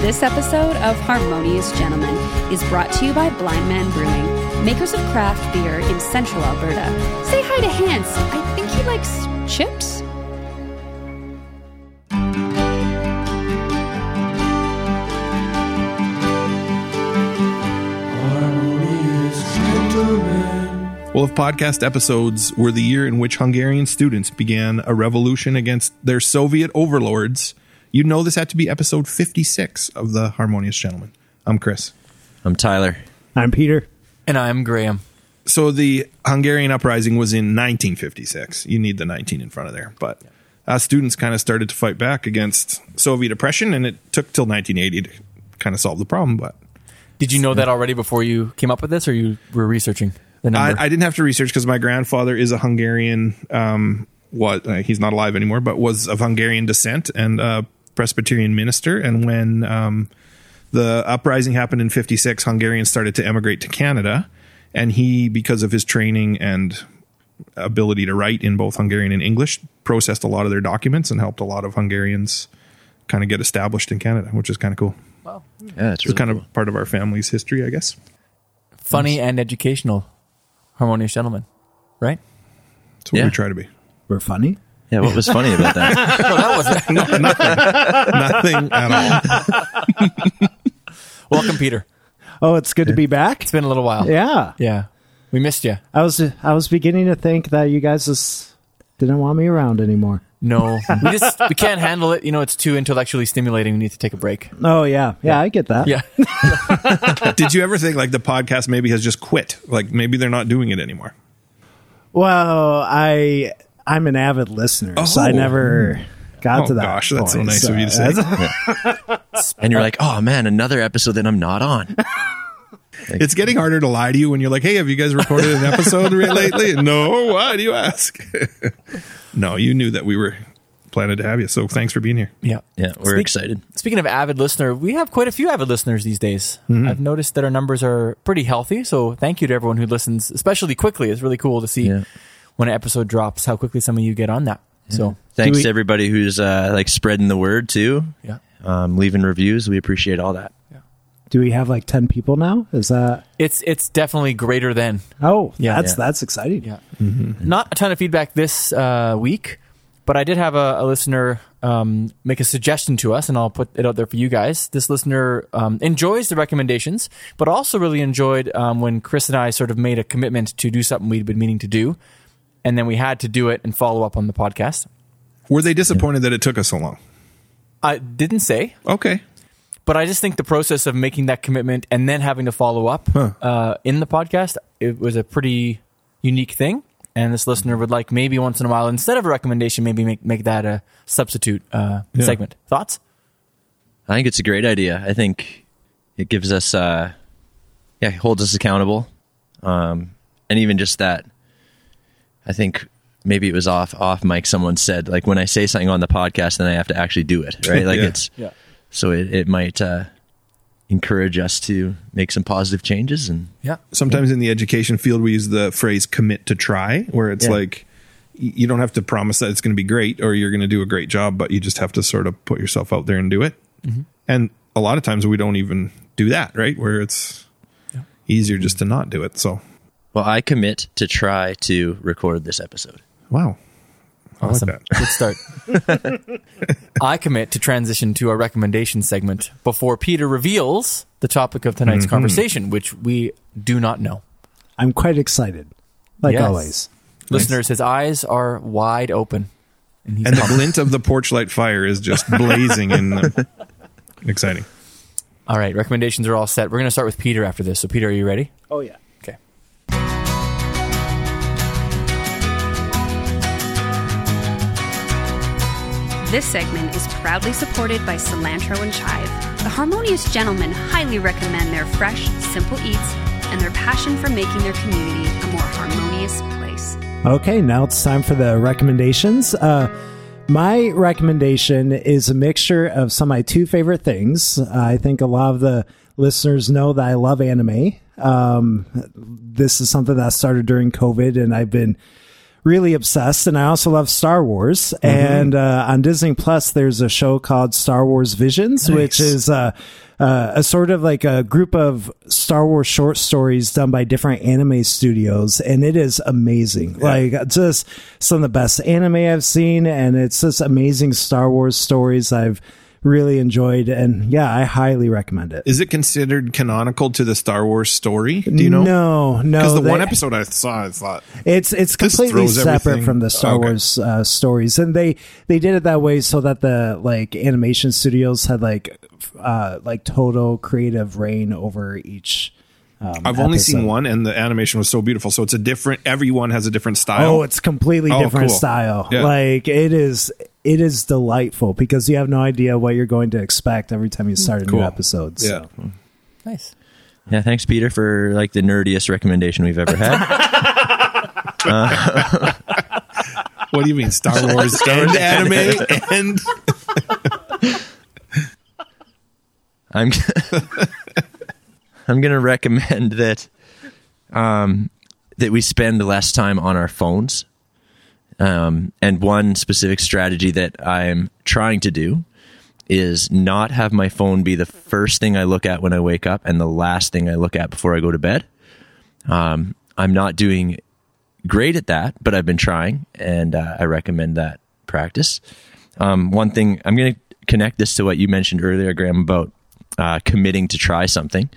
This episode of Harmonious Gentlemen is brought to you by Blindman Brewing, makers of craft beer in central Alberta. Say hi to Hans. I think he likes chips. Harmonious Gentlemen. Well, if podcast episodes were the year in which Hungarian students began a revolution against their Soviet overlords, you'd know this had to be episode 56 of The Harmonious Gentleman. I'm Chris. I'm Tyler. I'm Peter. And I'm Graham. So the Hungarian uprising was in 1956. You need the 19 in front of there. But uh, students kind of started to fight back against Soviet oppression, and it took till 1980 to kind of solve the problem. But Did you know that already before you came up with this, or you were researching the I, number? I didn't have to research because my grandfather is a Hungarian. Um, what uh, he's not alive anymore, but was of Hungarian descent and a Presbyterian minister. And when um, the uprising happened in '56, Hungarians started to emigrate to Canada, and he, because of his training and ability to write in both Hungarian and English, processed a lot of their documents and helped a lot of Hungarians kind of get established in Canada, which is kind of cool. wow. Yeah, that's It's really kind cool. of part of our family's history, I guess. Funny and educational, harmonious gentleman, right? That's what Yeah. we try to be. We're funny. Yeah, what was funny about that? well, that was Nothing at all. welcome, Peter. Oh, it's good to be back. It's been a little while. Yeah, yeah, we missed you. I was I was beginning to think that you guys just didn't want me around anymore. No, we just we can't handle it. You know, it's too intellectually stimulating. We need to take a break. Oh yeah, yeah, I get that. Yeah, Did you ever think like the podcast maybe has just quit? Like maybe they're not doing it anymore. Well, I I'm an avid listener, so I Oh. never got Oh, to that. gosh, that's so point, nice of you to say. that's- and you're like, oh man, another episode that I'm not on. It's getting harder to lie to you when you're like, "Hey, have you guys recorded an episode re- lately?" No, why do you ask? no, you knew that we were planning to have you, so thanks for being here. yeah, Yeah, we're Speak- excited. Speaking of avid listener, we have quite a few avid listeners these days. Mm-hmm. I've noticed that our numbers are pretty healthy. So thank you to everyone who listens, especially quickly. It's really cool to see Yeah. When an episode drops how quickly some of you get on that. So Thanks we- to everybody who's uh, like spreading the word too, yeah, um, leaving reviews. We appreciate all that. Do we have like ten people now? Is that? it's it's definitely greater than Oh, Yeah. that's Yeah. that's exciting. Yeah. Not a ton of feedback this uh, week, but I did have a, a listener um, make a suggestion to us, and I'll put it out there for you guys. This listener um, enjoys the recommendations, but also really enjoyed um, when Chris and I sort of made a commitment to do something we'd been meaning to do, and then we had to do it and follow up on the podcast. Were they disappointed that it took us so long? I didn't say, Okay, but I just think the process of making that commitment and then having to follow up Huh. uh, in the podcast, it was a pretty unique thing. And this listener would like maybe once in a while, instead of a recommendation, maybe make, make that a substitute uh, Yeah. segment. Thoughts? I think it's a great idea. I think it gives us, uh, yeah, holds us accountable, um, and even just that. I think maybe it was off off mic. Someone said like when I say something on the podcast, then I have to actually do it, right? Like Yeah. it's Yeah. so it, it might uh, encourage us to make some positive changes and Yeah. sometimes in the education field we use the phrase "commit to try," where it's Yeah. like you don't have to promise that it's going to be great or you're going to do a great job, but you just have to sort of put yourself out there and do it. And a lot of times we don't even do that, right? Where it's easier just to not do it. So, well, I commit to try to record this episode. wow. I like Awesome. that. Good start. I commit to transition to our recommendation segment before Peter reveals the topic of tonight's mm-hmm. conversation, which we do not know. I'm quite excited, like Yes. always. Listeners, his eyes are wide open. And, And the glint of the porch light fire is just blazing in them. Exciting. All right, recommendations are all set. We're going to start with Peter after this. So, Peter, are you ready? Oh yeah. This segment is proudly supported by Cilantro and Chive. The Harmonious Gentlemen highly recommend their fresh, simple eats and their passion for making their community a more harmonious place. Okay, now it's time for the recommendations. Uh, my recommendation is a mixture of some of my two favorite things. I think a lot of the listeners know that I love anime. Um, this is something that started during COVID, and I've been really obsessed, and I also love Star Wars. Mm-hmm. And uh, on Disney Plus, there's a show called Star Wars Visions, which is uh, uh, a sort of like a group of Star Wars short stories done by different anime studios, and it is amazing. Like just some of the best anime I've seen, and it's just amazing Star Wars stories I've really enjoyed. And yeah, I highly recommend it. Is it considered canonical to the Star Wars story? Do you know? No, no. Because the they- one episode I saw, I thought, It's it's completely separate everything- from the Star Okay. Wars uh, stories, and they they did it that way so that the like animation studios had like uh, like total creative rein over each. Um, I've only seen one, and the animation was so beautiful. So it's a different. Everyone has a different style. Oh, it's completely Oh, different cool. style. Yeah. Like it is it is delightful because you have no idea what you're going to expect every time you start a Cool. new episode. yeah. So. Nice. Yeah, thanks, Peter, for like the nerdiest recommendation we've ever had. What do you mean, Star Wars and anime and I'm I'm gonna recommend that um, that we spend less time on our phones. Um, and one specific strategy that I'm trying to do is not have my phone be the first thing I look at when I wake up and the last thing I look at before I go to bed. Um, I'm not doing great at that, but I've been trying, and uh, I recommend that practice. Um, one thing I'm going to connect this to what you mentioned earlier, Graham, about uh, committing to try something.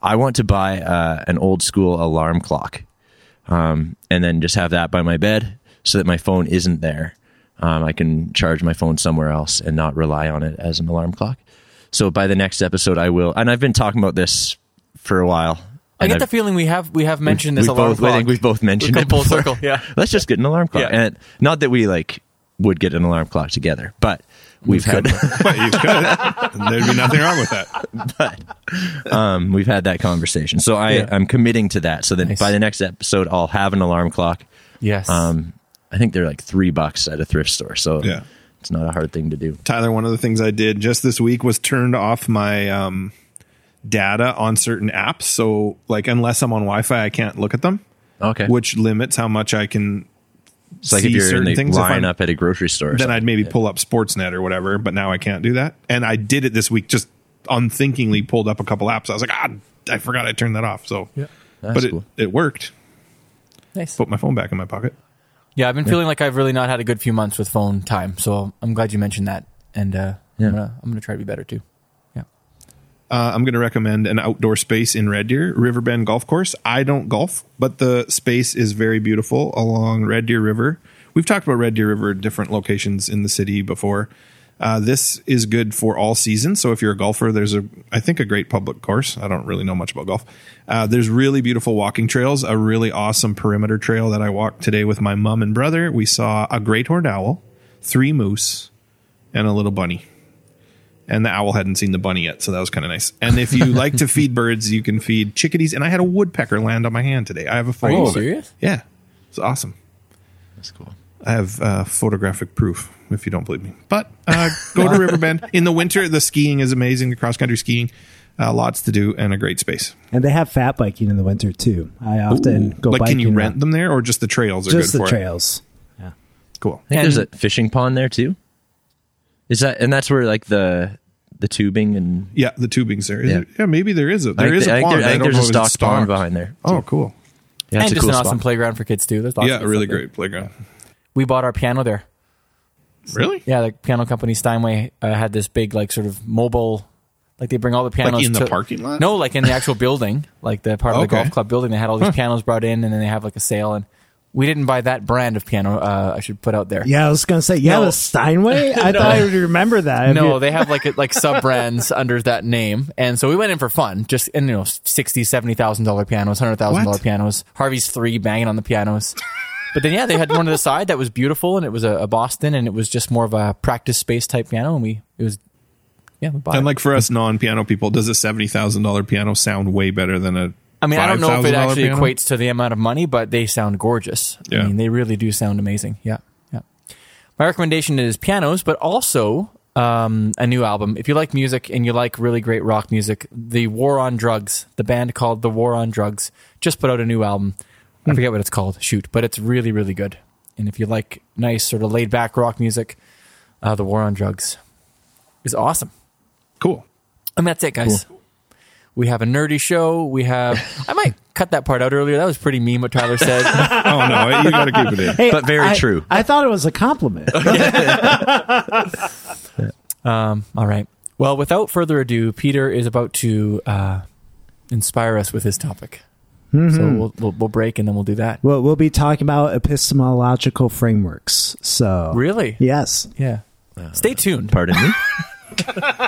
I want to buy uh, an old school alarm clock, um, and then just have that by my bed so that my phone isn't there. Um, I can charge my phone somewhere else and not rely on it as an alarm clock. So by the next episode, I will. And I've been talking about this for a while. I get the I've- feeling we have we have mentioned this we've alarm both, clock. I think we've both mentioned We've it full circle, yeah. Let's just get an alarm clock. Yeah. And not that we like would get an alarm clock together, but we've had but you could. There'd be nothing wrong with that. um, we've had that conversation. So I Yeah. I'm committing to that. So that Nice. by the next episode, I'll have an alarm clock. Yes. Um, I think they're like three bucks at a thrift store. So Yeah. it's not a hard thing to do. Tyler, one of the things I did just this week was turned off my um, data on certain apps. So, like, unless I'm on Wi-Fi, I can't look at them, Okay. which limits how much I can. it's like see if you're in certain the things, if line I'm- up at a grocery store. Then. I'd maybe pull up Sportsnet or whatever. But now I can't do that, and I did it this week. Just unthinkingly pulled up a couple apps. I was like, ah, I forgot I turned that off. So, Yeah. That's but it, cool. it worked. nice. Put my phone back in my pocket. Yeah, I've been feeling like I've really not had a good few months with phone time, so I'm glad you mentioned that, and uh. I'm gonna I'm gonna try to be better too. Yeah. Uh, I'm going to recommend an outdoor space in Red Deer, Riverbend Golf Course. I don't golf, but the space is very beautiful along Red Deer River. We've talked about Red Deer River different locations in the city before. Uh, this is good for all seasons. So if you're a golfer, there's a, I think, a great public course. I don't really know much about golf. Uh, there's really beautiful walking trails, a really awesome perimeter trail that I walked today with my mom and brother. We saw a great horned owl, three moose, and a little bunny and the owl hadn't seen the bunny yet, so that was kind of nice. And if you like to feed birds, you can feed chickadees. And I had a woodpecker land on my hand today. I have a Are photo. you of it. serious? Yeah, it's awesome. That's cool. I have uh, photographic proof if you don't believe me. But uh, go to Riverbend in the winter. The skiing is amazing. The cross country skiing, uh, lots to do, and a great space. And they have fat biking in the winter too. I often go like, biking. can you rent on- them there, or just the trails are Just good the for trails. Yeah. Cool. I think there's a fishing pond there too. Is that and that's where like the the tubing and Yeah, the tubing's there. Is Yeah. it? yeah, maybe there is a there think is the- I a think pond. there- I think don't there's a know if it's stocked pond behind there. Oh, cool. Yeah, and it's just cool an awesome playground for kids too. There's lots Yeah, of good really stuff there. great playground. We bought our piano there. Really? Yeah, the piano company Steinway uh, had this big like sort of mobile, like they bring all the pianos Like in the to- parking lot? No, like in the actual building, like the part of the golf club building. They had all these pianos brought in, and then they have like a sale. And we didn't buy that brand of piano. Uh, I should put out there. Yeah, I was gonna say, yeah, have No. a Steinway. I thought I would remember that. Have No, you- they have like like sub brands under that name, and so we went in for fun. Just and you know, sixty, seventy thousand dollar pianos, hundred thousand dollar pianos. Harvey's three banging on the pianos. But then yeah, they had one to the side that was beautiful, and it was a, a Boston, and it was just more of a practice space type piano, and we it was yeah we And it. like for us non-piano people, does a seventy thousand dollar piano sound way better than a? I mean, I don't know if it actually piano? equates to the amount of money, but they sound gorgeous. Yeah. I mean, they really do sound amazing. Yeah, yeah. My recommendation is pianos, but also um, a new album. If you like music and you like really great rock music, the War on Drugs, the band called the War on Drugs, just put out a new album. I forget what it's called. Shoot, but it's really, really good. And if you like nice, sort of laid back rock music, uh, The War on Drugs is awesome. Cool. And that's it, guys. We have a nerdy show. We have. I might cut that part out earlier. That was pretty mean what Tyler said. Oh no, you got to keep it in. Hey, But very I- true. I thought it was a compliment. Um, all right. Well, without further ado, Peter is about to uh, inspire us with his topic. So we'll, we'll we'll break and then we'll do that. Well, we'll be talking about epistemological frameworks. So, Really? yes. Yeah. Stay tuned. Pardon me.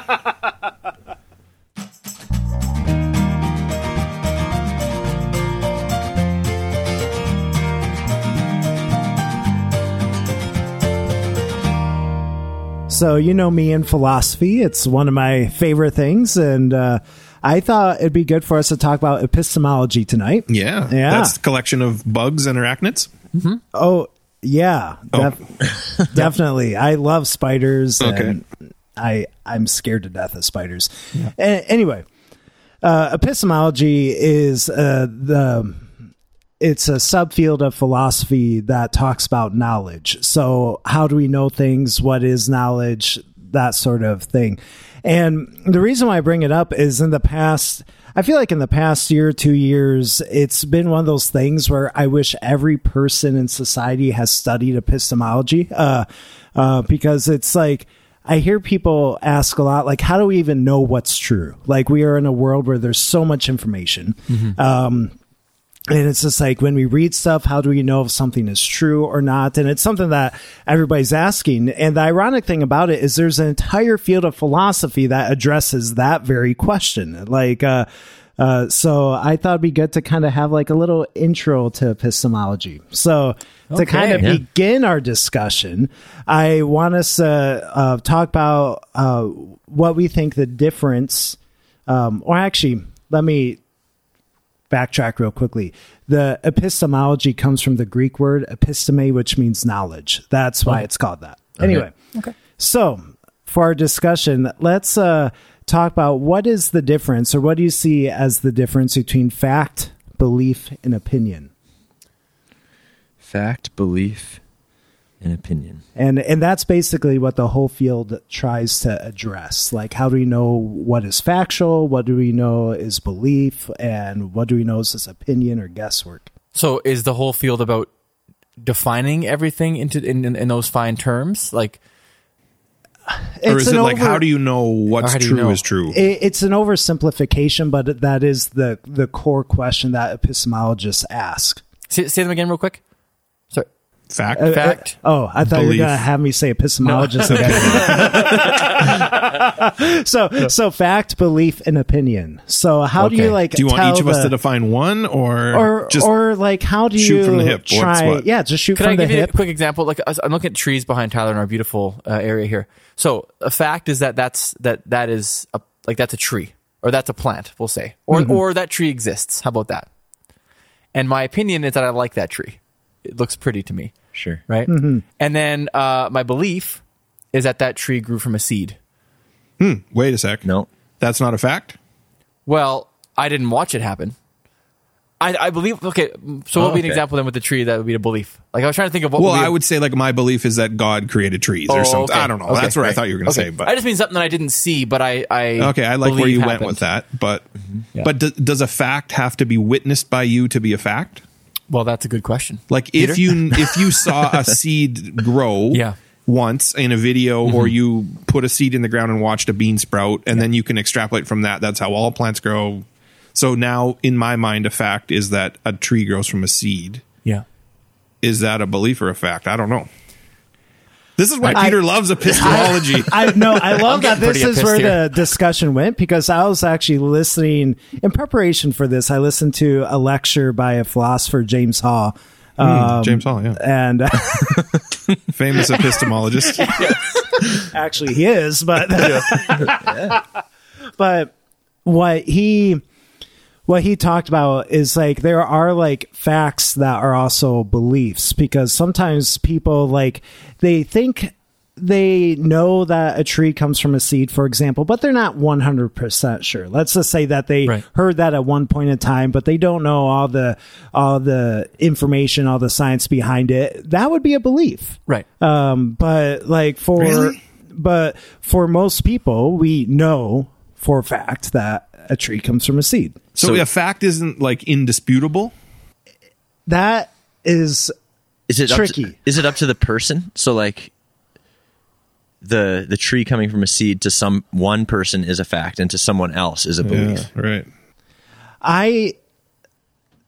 So, you know me in philosophy. It's one of my favorite things. And uh, I thought it'd be good for us to talk about epistemology tonight. Yeah, Yeah. That's a collection of bugs and arachnids. Oh, yeah. Oh. def- definitely. I love spiders. Okay. I, I'm scared to death of spiders. A- anyway, uh, epistemology is uh, the it's a subfield of philosophy that talks about knowledge. So, how do we know things? What is knowledge? That sort of thing. And the reason why I bring it up is in the past, I feel like in the past year, two years, it's been one of those things where I wish every person in society has studied epistemology, uh, uh, because it's like, I hear people ask a lot, like, how do we even know what's true? Like, we are in a world where there's so much information. Um, and it's just like when we read stuff, how do we know if something is true or not? And it's something that everybody's asking. And the ironic thing about it is there's an entire field of philosophy that addresses that very question. Like, uh, uh, so I thought it'd be good to kind of have like a little intro to epistemology. So to Okay. kind of Yeah. begin our discussion, I want us to uh, talk about uh, what we think the difference, um, or actually, let me backtrack real quickly. The epistemology comes from the Greek word episteme, which means knowledge. That's why it's called that. Anyway, Okay. so for our discussion, let's uh, talk about what is the difference, or what do you see as the difference between fact, belief, and opinion? Fact, belief, and opinion. And and that's basically what the whole field tries to address. Like, how do we know what is factual? What do we know is belief? And what do we know is this opinion or guesswork? So is the whole field about defining everything into in, in, in those fine terms? Like, or It's is it like over- how do you know what's how you true know? is true? it, it's an oversimplification, but that is the the core question that epistemologists ask. say, say them again real quick. Sorry. Fact. Uh, Fact. uh, oh, I thought you were gonna have me say epistemologist again. so, so fact, belief, and opinion. So, how do you like? do you want each of us the- to define one, or or just or like how do shoot you from the hip? What's try? what? Yeah, just shoot Could from I the give you hip. a quick example? Like I'm looking at trees behind Tyler in our beautiful uh, area here. So a fact is that that's that that is a like that's a tree or that's a plant. We'll say or Mm-hmm. or that tree exists. How about that? And my opinion is that I like that tree. It looks pretty to me, Sure. right? Mm-hmm. And then uh, my belief is that that tree grew from a seed. Hmm. Wait a sec? No. that's not a fact. Well, I didn't watch it happen. I, I believe. Okay, so what would be an example then with the tree that would be a belief? Like I was trying to think of what. Well, would be a- I would say like my belief is that God created trees or Oh, something. okay. I don't know. Okay, That's what I thought you were going to Okay. say, but I just mean something that I didn't see, but I, I okay, I like where believe you went with that. But Yeah. but d- does a fact have to be witnessed by you to be a fact? Well, that's a good question. Like Peter? if you if you saw a seed grow Yeah. once in a video or mm-hmm. you put a seed in the ground and watched a bean sprout and then you can extrapolate from that that's how all plants grow. So now in my mind a fact is that a tree grows from a seed. Yeah. Is that a belief or a fact? I don't know. This is why I- Peter loves epistemology. I no, I love that this is where here. the discussion went because I was actually listening in preparation for this. I listened to a lecture by a philosopher, James Hall. Um, James Hall, yeah. and Famous epistemologist. actually he is, but but what he what he talked about is like there are like facts that are also beliefs because sometimes people like they think they know that a tree comes from a seed, for example, but they're not 100% sure. Let's just say that they Right. heard that at one point in time, but they don't know all the all the information, all the science behind it. That would be a belief. Right. Um, but like for Really? but for most people, we know for a fact that a tree comes from a seed. So, So- a fact isn't like indisputable. That is Is it Up Tricky. to, is it up to the person? So like the the tree coming from a seed to some one person is a fact, and to someone else is a belief. Yeah, right. I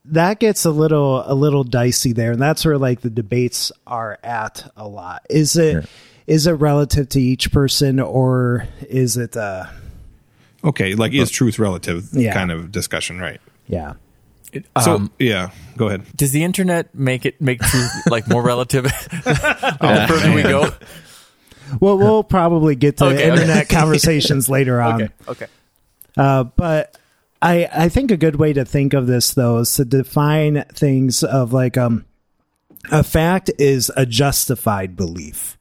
that gets a little a little dicey there, and that's where like the debates are at a lot. Is it is it relative to each person, or is it? uh Okay, like is truth relative Yeah. kind of discussion, right? Yeah, So Um, yeah, go ahead. does the internet make it make truth like more relative the further we go? well, we'll probably get to Okay, okay. internet conversations later on. Okay. Okay. Uh, but I I think a good way to think of this though is to define things of like um a fact is a justified belief.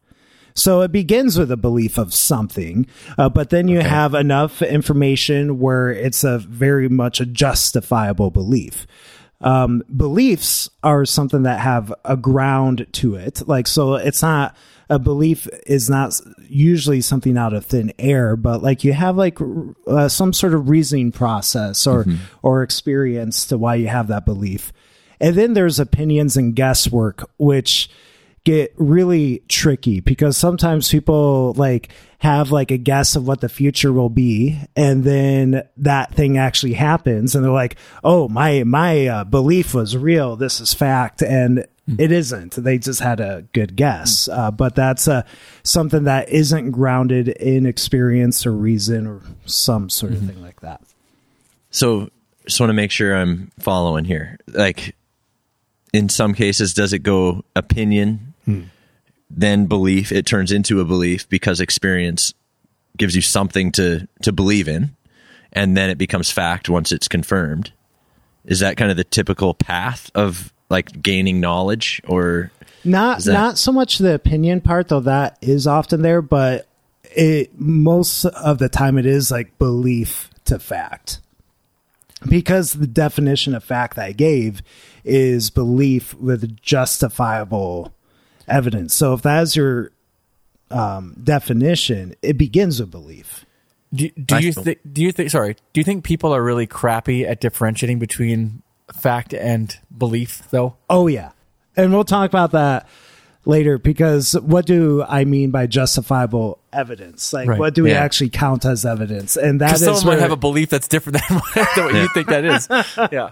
So it begins with a belief of something, uh, but then you have enough information where it's a very much a justifiable belief. Um, beliefs are something that have a ground to it. Like, so it's not a belief is not usually something out of thin air, but like you have like uh, some sort of reasoning process or, or experience to why you have that belief. And then there's opinions and guesswork, which get really tricky because sometimes people like have like a guess of what the future will be and then that thing actually happens and they're like oh my my uh, belief was real. This is fact. And it isn't. They just had a good guess. Uh, but that's uh, something that isn't grounded in experience or reason or some sort of thing like that. So just want to make sure I'm following here. Like in some cases, does it go opinion, then belief? It turns into a belief because experience gives you something to to believe in, and then it becomes fact once it's confirmed. Is that kind of the typical path of like gaining knowledge, or Not that- not so much the opinion part though that is often there, but it most of the time it is like belief to fact. Because the definition of fact that I gave is belief with justifiable evidence. So if that is your um, definition, it begins with belief. Do, do you think? Do you think? Sorry. Do you think people are really crappy at differentiating between fact and belief, though? Oh yeah, and we'll talk about that later because what do I mean by justifiable evidence? Like, Right. what do we Yeah. actually count as evidence? And that Because is someone might have a belief that's different than what, than what you think that is. Yeah.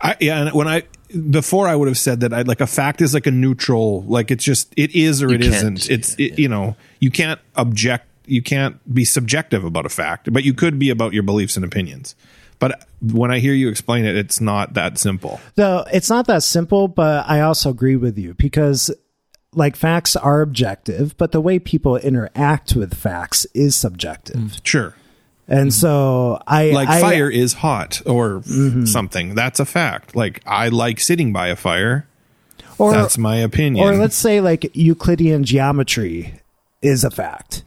I, yeah, and when I before I would have said that I like a fact is like a neutral, like it's just it is or You it can't- isn't. It's it, you know you can't object, you can't be subjective about a fact, but you could be about your beliefs and opinions. But when I hear you explain it, it's not that simple. No, it's not that simple, but I also agree with you because like facts are objective, but the way people interact with facts is subjective. Sure, And so I like I- fire is hot or something. That's a fact. Like I like sitting by a fire. or That's my opinion. or let's say like Euclidean geometry is a fact.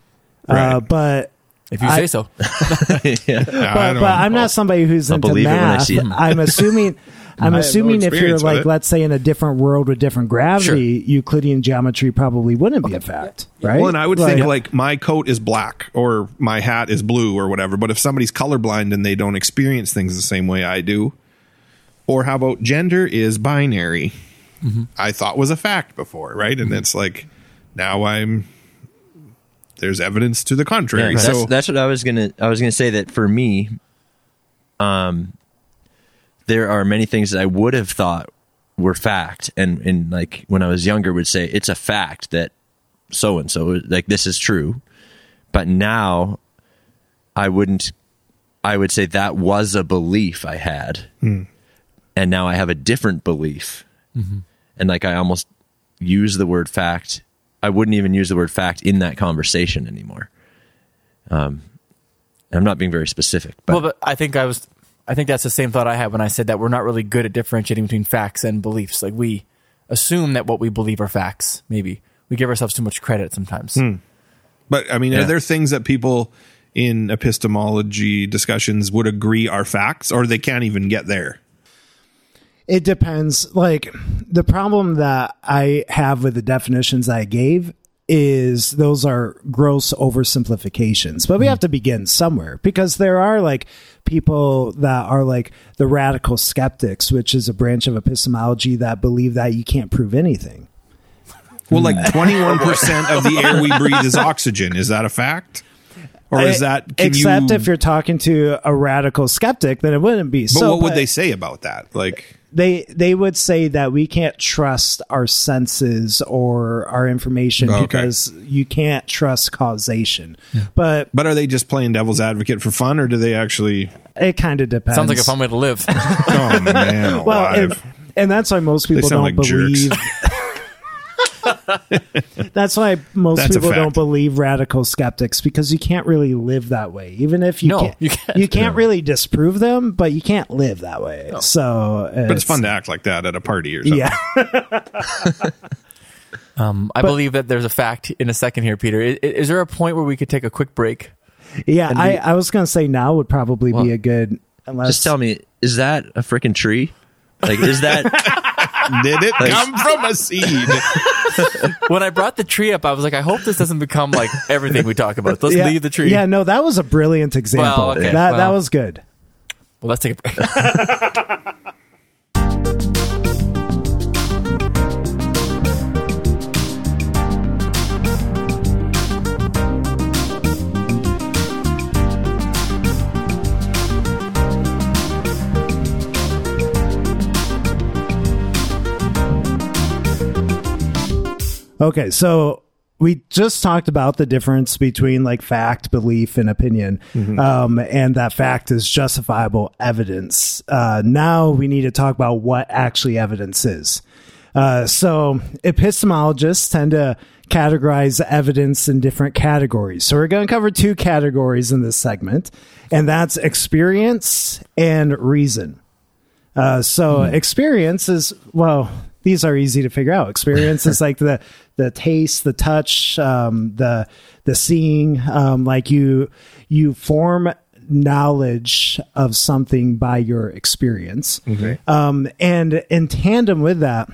Uh, but If you I- say so. I but, don't but I'm know. not somebody who's I'll into believe it when I math. see it. I'm assuming. I'm no assuming if you're like, it. let's say, in a different world with different gravity, Euclidean geometry probably wouldn't be a fact, right? Well, and I would think like my coat is black or my hat is blue or whatever. But if somebody's colorblind and they don't experience things the same way I do, or how about gender is binary? I thought was a fact before, right? And it's like now I'm there's evidence to the contrary. that's, so that's what I was gonna. I was gonna say that for me, um, there are many things that I would have thought were fact, and and like when I was younger, would say it's a fact that so and so like this is true, but now I wouldn't. I would say that was a belief I had, and now I have a different belief, and like I almost use the word fact. I wouldn't even use the word fact in that conversation anymore. Um, I'm not being very specific, but, well, but I think I was. I think that's the same thought I had when I said that we're not really good at differentiating between facts and beliefs. Like we assume that what we believe are facts. Maybe we give ourselves too much credit sometimes. Hmm. But I mean, Yeah. are there things that people in epistemology discussions would agree are facts, or they can't even get there? It depends. Like the problem that I have with the definitions I gave is those are gross oversimplifications. But we hmm. have to begin somewhere because there are like people that are like the radical skeptics, which is a branch of epistemology that believe that you can't prove anything. Well, like 21% of the air we breathe is oxygen. Is that a fact? Or is that, can except you, if you're talking to a radical skeptic, then it wouldn't be. but so, what would but they say about that? Like, they they would say that we can't trust our senses or our information oh, Okay. because you can't trust causation. But but are they just playing devil's advocate for fun, or do they actually, it kind of depends. Sounds like a fun way to live. oh man, well, alive. and, and that's why most people sound don't like jerks. believe. that's why most That's people don't believe radical skeptics because you can't really live that way. Even if you No, can't, you you can't. can't, really disprove them, but you can't live that way. So, but it's fun to act like that at a party or something. Yeah. Um, I believe that there's a fact in a second here, Peter. Is, is there a point where we could take a quick break? Yeah, I, we- I was gonna say now would probably Well, be a good. Unless Just tell me, is that a freaking tree? Like, is that Did it come from a seed? when I brought the tree up, I was like, I hope this doesn't become like everything we talk about. Let's yeah, leave the tree. Yeah, no, that was a brilliant example. okay, that that was good. Well, let's take a break. Okay, so we just talked about the difference between like fact, belief, and opinion, um, and that fact is justifiable evidence. Uh, now we need to talk about what actually evidence is. Uh, so epistemologists tend to categorize evidence in different categories. So we're going to cover two categories in this segment, and that's experience and reason. Uh, so experience is well, these are easy to figure out. Experience is like the the taste, the touch, um, the the seeing. Um, like you you form knowledge of something by your experience. Um, and in tandem with that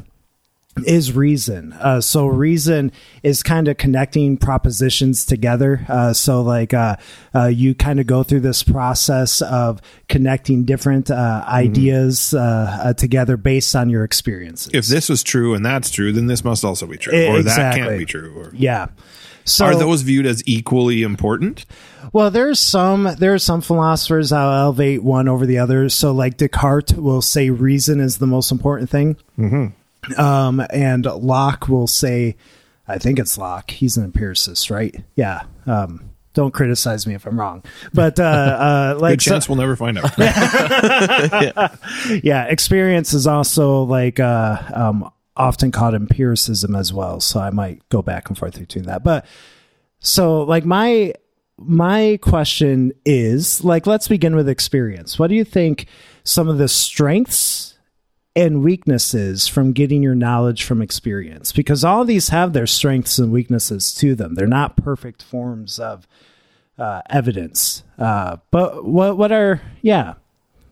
is reason. Uh, so reason is kind of connecting propositions together. Uh, so like uh, uh, you kind of go through this process of connecting different uh, ideas uh, uh, together based on your experiences. if this was true and that's true, then this must also be true, or that can't be true. Or, yeah. So are those viewed as equally important? Well, there's some there are some philosophers I'll elevate one over the other. So, like Descartes will say reason is the most important thing, mm-hmm. Um, and Locke will say, I think it's Locke. He's an empiricist, right? Yeah. Um, don't criticize me if I'm wrong, but uh, uh, like Good chance we'll never find out. yeah, experience is also like uh, um, often called empiricism as well. So I might go back and forth between that. But so like my my question is like let's begin with experience. What do you think some of the strengths and weaknesses from getting your knowledge from experience? Because all these have their strengths and weaknesses to them. They're not perfect forms of uh, evidence. Uh, but what what are yeah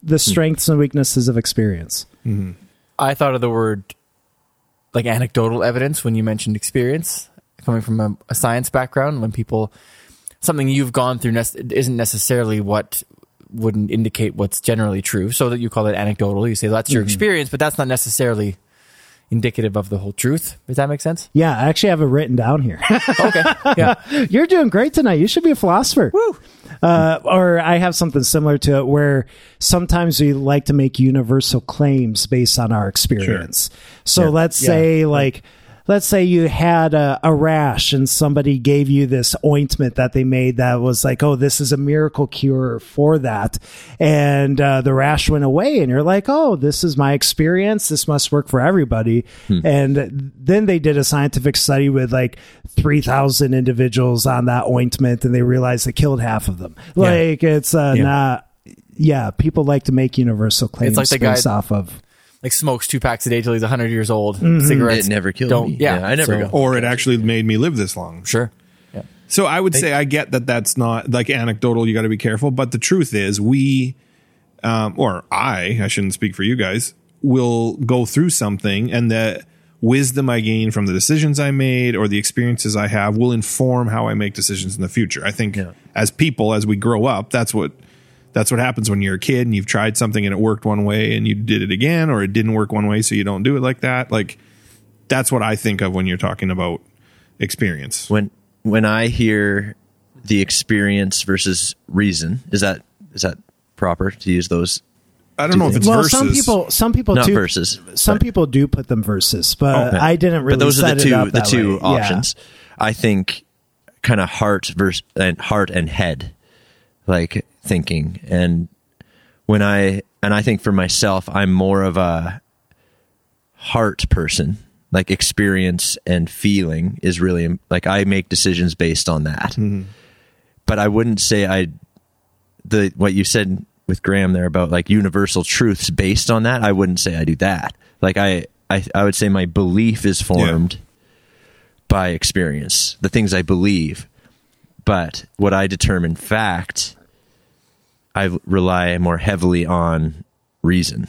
the strengths and weaknesses of experience? I thought of the word like anecdotal evidence when you mentioned experience coming from a, a science background when people something you've gone through nec- isn't necessarily what wouldn't indicate what's generally true so that you call it anecdotal you say that's your experience but that's not necessarily indicative of the whole truth does that make sense Yeah, I actually have it written down here. okay yeah You're doing great tonight. You should be a philosopher. Woo. Uh, or I have something similar to it where sometimes we like to make universal claims based on our experience. So let's say, like, let's say you had a, a rash and somebody gave you this ointment that they made that was like, oh, this is a miracle cure for that. And uh, the rash went away, and you're like, oh, this is my experience. This must work for everybody. And then they did a scientific study with like 3,000 individuals on that ointment, and they realized it killed half of them. Like, it's uh, Yeah. not. Yeah, people like to make universal claims it's like the guy- off of. Like smokes two packs a day till he's 100 years old Mm-hmm. cigarettes It never killed don't me. yeah, Yeah, I never so- got- or it actually made me live this long. sure yeah So I would say I get that that's not like anecdotal. You got to be careful, but the truth is, we, um, or I, I shouldn't speak for you guys, will go through something, and the wisdom I gain from the decisions I made or the experiences I have will inform how I make decisions in the future. I think Yeah. as people, as we grow up, that's what that's what happens when you're a kid and you've tried something and it worked one way and you did it again, or it didn't work one way, so you don't do it like that. Like that's what I think of when you're talking about experience. when when I hear the experience versus reason, is that is that proper to use those? I don't know if it's well, versus. some people, some people Not do verses, Some but- people do put them verses, but Okay. I didn't really. but those are the two the two way. Yeah. options. I think kind of heart versus and heart and head, like thinking. And when I and I think for myself, I'm more of a heart person. Like experience and feeling is really like I make decisions based on that. Mm-hmm. But I wouldn't say I the what you said with Graham there about like universal truths based on that. I wouldn't say I do that. Like I I, I would say my belief is formed by experience, the things I believe. But what I determine fact, I rely more heavily on reason.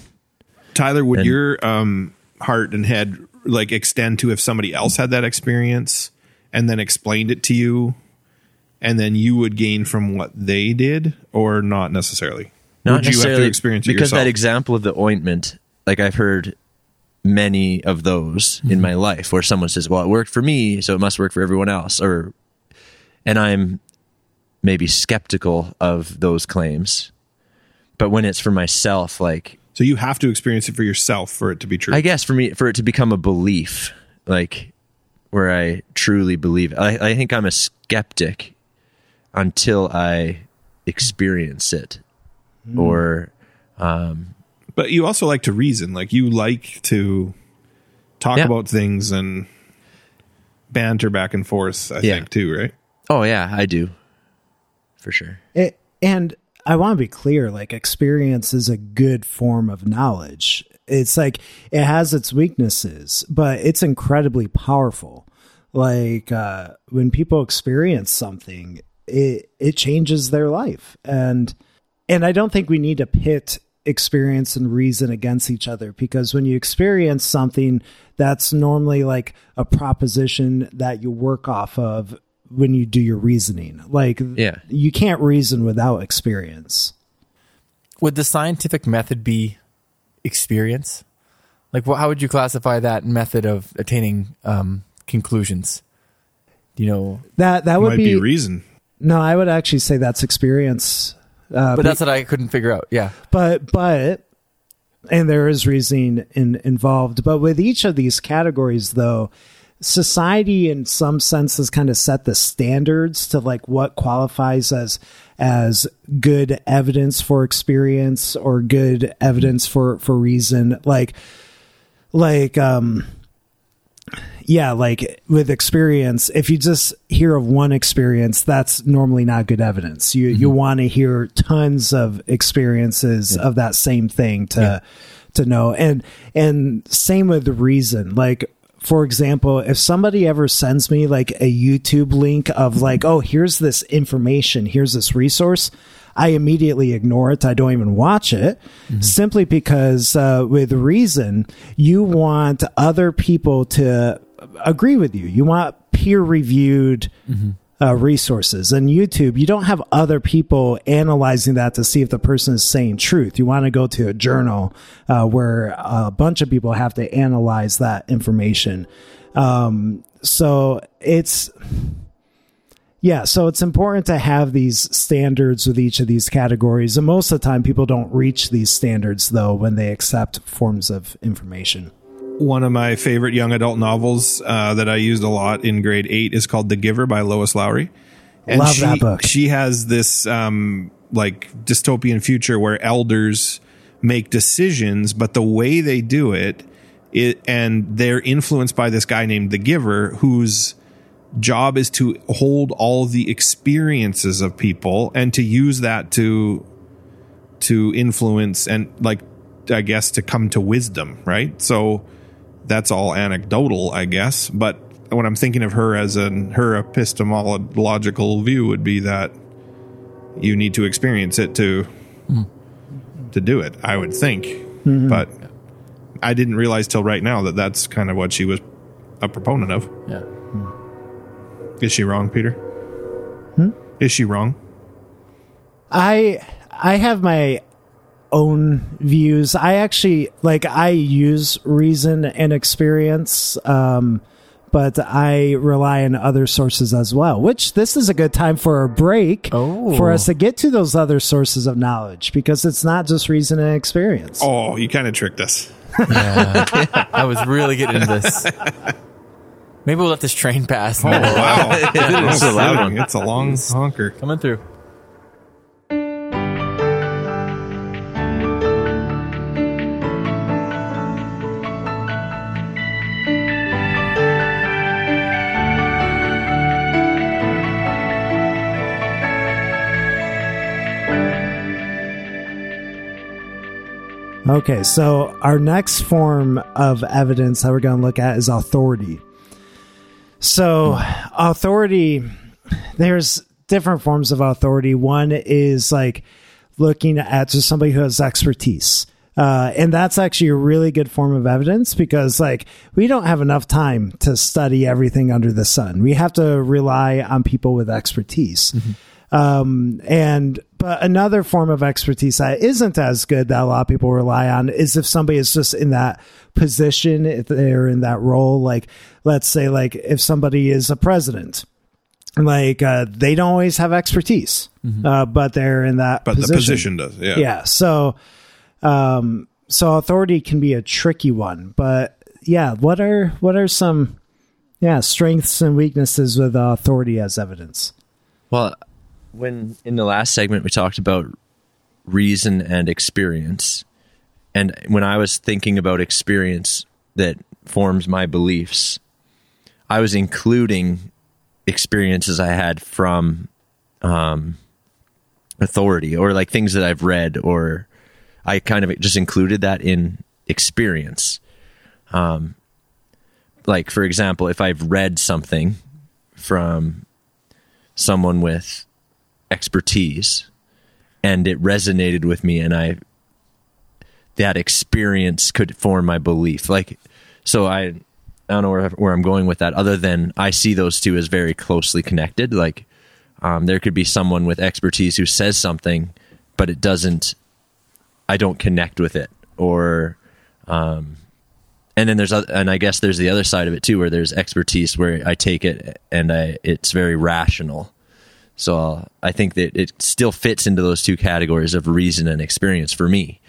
Tyler, would And- your um, heart and head like extend to if somebody else had that experience and then explained it to you, and then you would gain from what they did, or not necessarily? Not would you have to necessarily- experience because yourself? that example of the ointment, like I've heard many of those Mm-hmm. in my life where someone says, "Well, it worked for me, so it must work for everyone else," or and I'm maybe skeptical of those claims. But when it's for myself, like so you have to experience it for yourself for it to be true. I guess for me, for it to become a belief, like where I truly believe, I, I think I'm a skeptic until I experience it, Hmm. or but you also like to reason. Like you like to talk Yeah. about things and banter back and forth. I Yeah. think too, right? oh yeah, I do, for sure. It, and I want to be clear like experience is a good form of knowledge. It's like it has its weaknesses, but it's incredibly powerful. Like uh, when people experience something, it it changes their life. And and I don't think we need to pit experience and reason against each other because when you experience something that's normally like a proposition that you work off of when you do your reasoning like Yeah. you can't reason without experience Would the scientific method be experience? Like, wh- how would you classify that method of attaining um, conclusions? You know? that that would Might be, be reason. no i would actually say that's experience uh, But that's what I couldn't figure out. Yeah. but but and there is reasoning in, involved but with each of these categories though society in some sense has kind of set the standards to like what qualifies as as good evidence for experience or good evidence for for reason like like um yeah, like with experience, if you just hear of one experience, that's normally not good evidence. You you want to hear tons of experiences of that same thing to to know. And and same with the reason. Like for example, if somebody ever sends me like a YouTube link of like, oh, here's this information, here's this resource, I immediately ignore it. I don't even watch it simply because uh, with reason, you want other people to agree with you. You want peer reviewed uh, resources. And YouTube, you don't have other people analyzing that to see if the person is saying truth. You want to go to a journal uh, where a bunch of people have to analyze that information. Um, so it's yeah, so it's important to have these standards with each of these categories. And most of the time, people don't reach these standards, though, when they accept forms of information. One of my favorite young adult novels uh, that I used a lot in grade eight is called The Giver by Lois Lowry. And Love she, that book. She has this um, like dystopian future where elders make decisions, but the way they do it, it and they're influenced by this guy named The Giver, whose job is to hold all the experiences of people and to use that to to influence and like I guess to come to wisdom, right? So that's all anecdotal, I guess, but when I'm thinking of her as an her epistemological view would be that you need to experience it to to do it. I would think, mm-hmm. but I didn't realize till right now that that's kind of what she was a proponent of. Yeah. Hmm. Is she wrong, Peter? Hmm? Is she wrong? I I have my own views. I actually like I use reason and experience, um, but I rely on other sources as well. Which this is a good time for a break Oh. for us to get to those other sources of knowledge because it's not just reason and experience. Oh, you kind of tricked us. I was really getting into this. Maybe we'll let this train pass. Oh, wow. It's a loud one. It's a long honker. Coming through. Okay, so our next form of evidence that we're going to look at is authority. So, authority, there's different forms of authority. One is like looking at just somebody who has expertise. Uh, and that's actually a really good form of evidence because, like, we don't have enough time to study everything under the sun. We have to rely on people with expertise. Um, and but another form of expertise that isn't as good that a lot of people rely on is if somebody is just in that position, if they're in that role. Like, let's say, like if somebody is a president, like uh, they don't always have expertise, uh, but they're in that. But the position does. Yeah. yeah. So, um, so authority can be a tricky one, but yeah, what are what are some yeah strengths and weaknesses with authority as evidence? Well, when in the last segment we talked about reason and experience, and when I was thinking about experience that forms my beliefs, I was including experiences I had from um, authority or like things that I've read, or I kind of just included that in experience. Um, like for example, if I've read something from someone with expertise and it resonated with me and I that experience could form my belief. Like so I I don't know where, where I'm going with that other than I see those two as very closely connected. Like um, there could be someone with expertise who says something but it doesn't I don't connect with it or um, and then there's and I guess there's the other side of it too where there's expertise where I take it and I it's very rational so I think that it still fits into those two categories of reason and experience for me,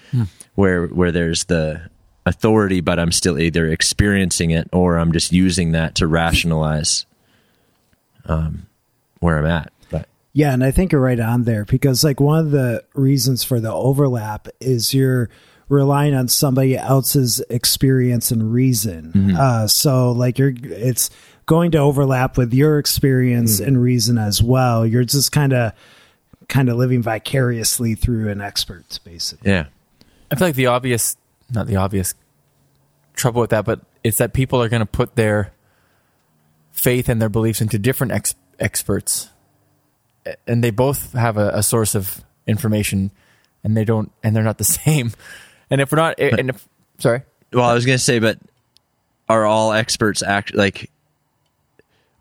where where there's the authority, but I'm still either experiencing it or I'm just using that to rationalize um, where I'm at. But Yeah, and I think you're right on there because like one of the reasons for the overlap is you're relying on somebody else's experience and reason. Uh, so like you're it's going to overlap with your experience mm. and reason as well. You're just kind of kind of living vicariously through an expert basically. yeah, I feel like the obvious, not the obvious trouble with that, but it's that people are going to put their faith and their beliefs into different ex- experts, and they both have a, a source of information, and they don't, and they're not the same. And if we're not, and if sorry, well, I was gonna say, but are all experts act like?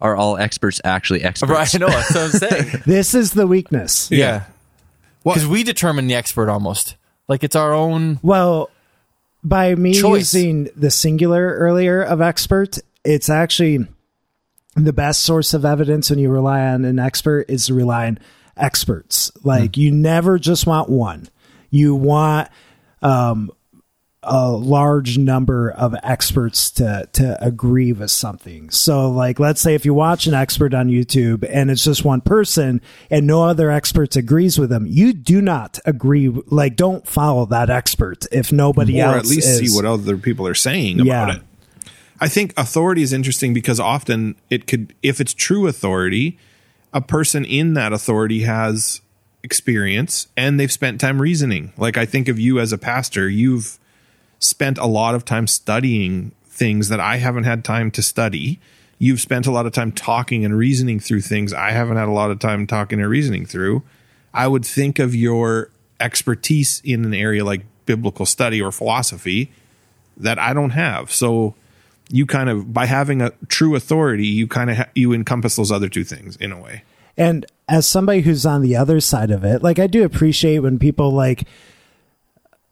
Are all experts actually experts? right? I know that's what I'm saying. This is the weakness. yeah, What- because we determine the expert almost like it's our own. Well, by me Choice. using the singular earlier of expert, it's actually the best source of evidence when you rely on an expert is to rely on experts. Like you never just want one. You want um a large number of experts to to agree with something. So like let's say if you watch an expert on YouTube and it's just one person and no other experts agrees with them, you do not agree like don't follow that expert if nobody else or else at least is. see what other people are saying about Yeah. it. I think authority is interesting because often it could, if it's true authority, a person in that authority has experience and they've spent time reasoning. Like I think of you as a pastor, you've spent a lot of time studying things that I haven't had time to study. you've spent a lot of time talking and reasoning through things I haven't had a lot of time talking and reasoning through. I would think of your expertise in an area like biblical study or philosophy that I don't have. So you kind of by having a true authority, you kind of ha- you encompass those other two things in a way. And as somebody who's on the other side of it, like I do appreciate when people like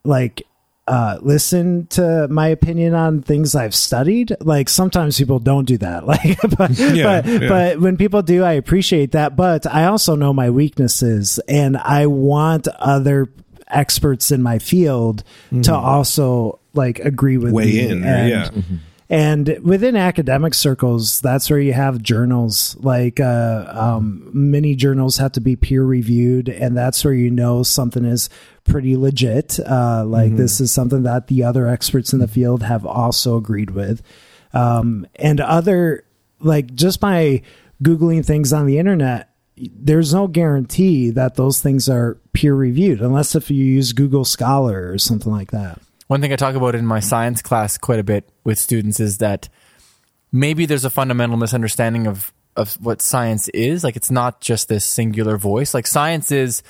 like uh, listen to my opinion on things I've studied. Like sometimes people don't do that. Like, but Yeah, but, yeah. but when people do, I appreciate that. But I also know my weaknesses, and I want other experts in my field to also like agree with Mm-hmm. Weigh me. in, and, yeah. And within academic circles, that's where you have journals. Like uh, um, many journals have to be peer reviewed, and that's where you know something is pretty legit. Uh, like this is something that the other experts in the field have also agreed with. Um, and other, like just by googling things on the internet, there's no guarantee that those things are peer reviewed, unless if you use Google Scholar or something like that. One thing I talk about in my science class quite a bit with students is that maybe there's a fundamental misunderstanding of of what science is. Like it's not just this singular voice. Like science is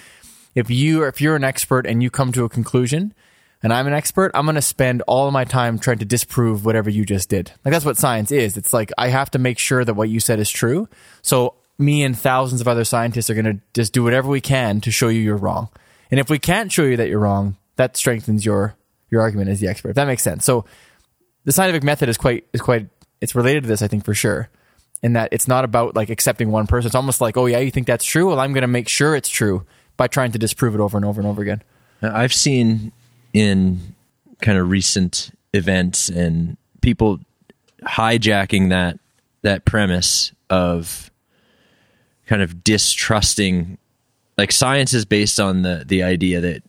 if you if you're an expert and you come to a conclusion and I'm an expert, I'm going to spend all of my time trying to disprove whatever you just did. Like that's what science is. It's like I have to make sure that what you said is true. So me and thousands of other scientists are going to just do whatever we can to show you you're wrong. And if we can't show you that you're wrong, that strengthens your your argument as the expert. If that makes sense. So the scientific method is quite is quite it's related to this, I think, for sure. In that it's not about like accepting one person. It's almost like, oh yeah, you think that's true? Well, I'm going to make sure it's true by trying to disprove it over and over and over again. I've seen in kind of recent events and people hijacking that that premise of kind of distrusting like science is based on the the idea that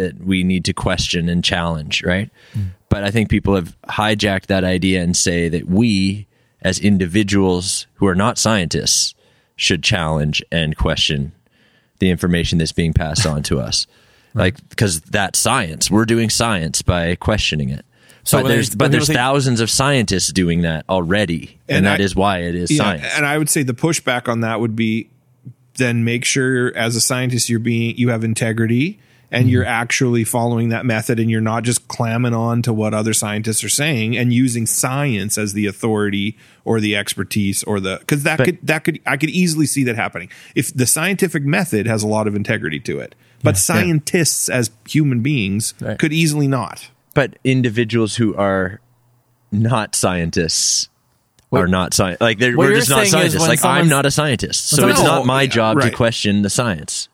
that we need to question and challenge, right? But I think people have hijacked that idea and say that we as individuals who are not scientists should challenge and question the information that's being passed on to us. Like because that's science. We're doing science by questioning it. So but there's but there's say- thousands of scientists doing that already, and, And that I- is why it is Yeah, science. and I would say the pushback on that would be then make sure as a scientist you're being you have integrity and you're mm-hmm. actually following that method and you're not just clamming on to what other scientists are saying and using science as the authority or the expertise or the because that could that could I could easily see that happening if the scientific method has a lot of integrity to it but scientists as human beings Right. could easily not but individuals who are not scientists are not science. Like they're, we're just not scientists. Like I'm not a scientist, so someone- it's not my yeah, job to question the science.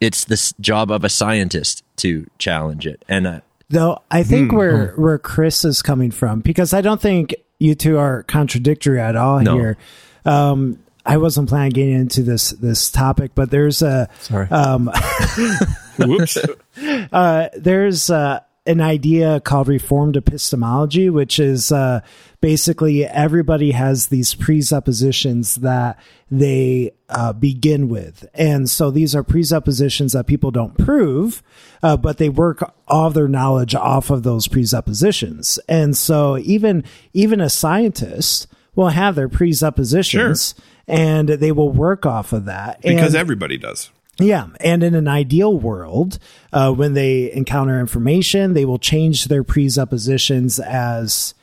It's the job of a scientist to challenge it. And uh, Though I think where where Chris is coming from, because I don't think you two are contradictory at all No. here. Um, I wasn't planning on getting into this this topic, but there's a Sorry. whoops uh, there's uh, an idea called reformed epistemology, which is uh, basically everybody has these presuppositions that they uh, begin with. And so these are presuppositions that people don't prove, uh, but they work all their knowledge off of those presuppositions. And so even even a scientist will have their presuppositions and they will work off of that. because and, everybody does yeah, and in an ideal world, uh, when they encounter information, they will change their presuppositions as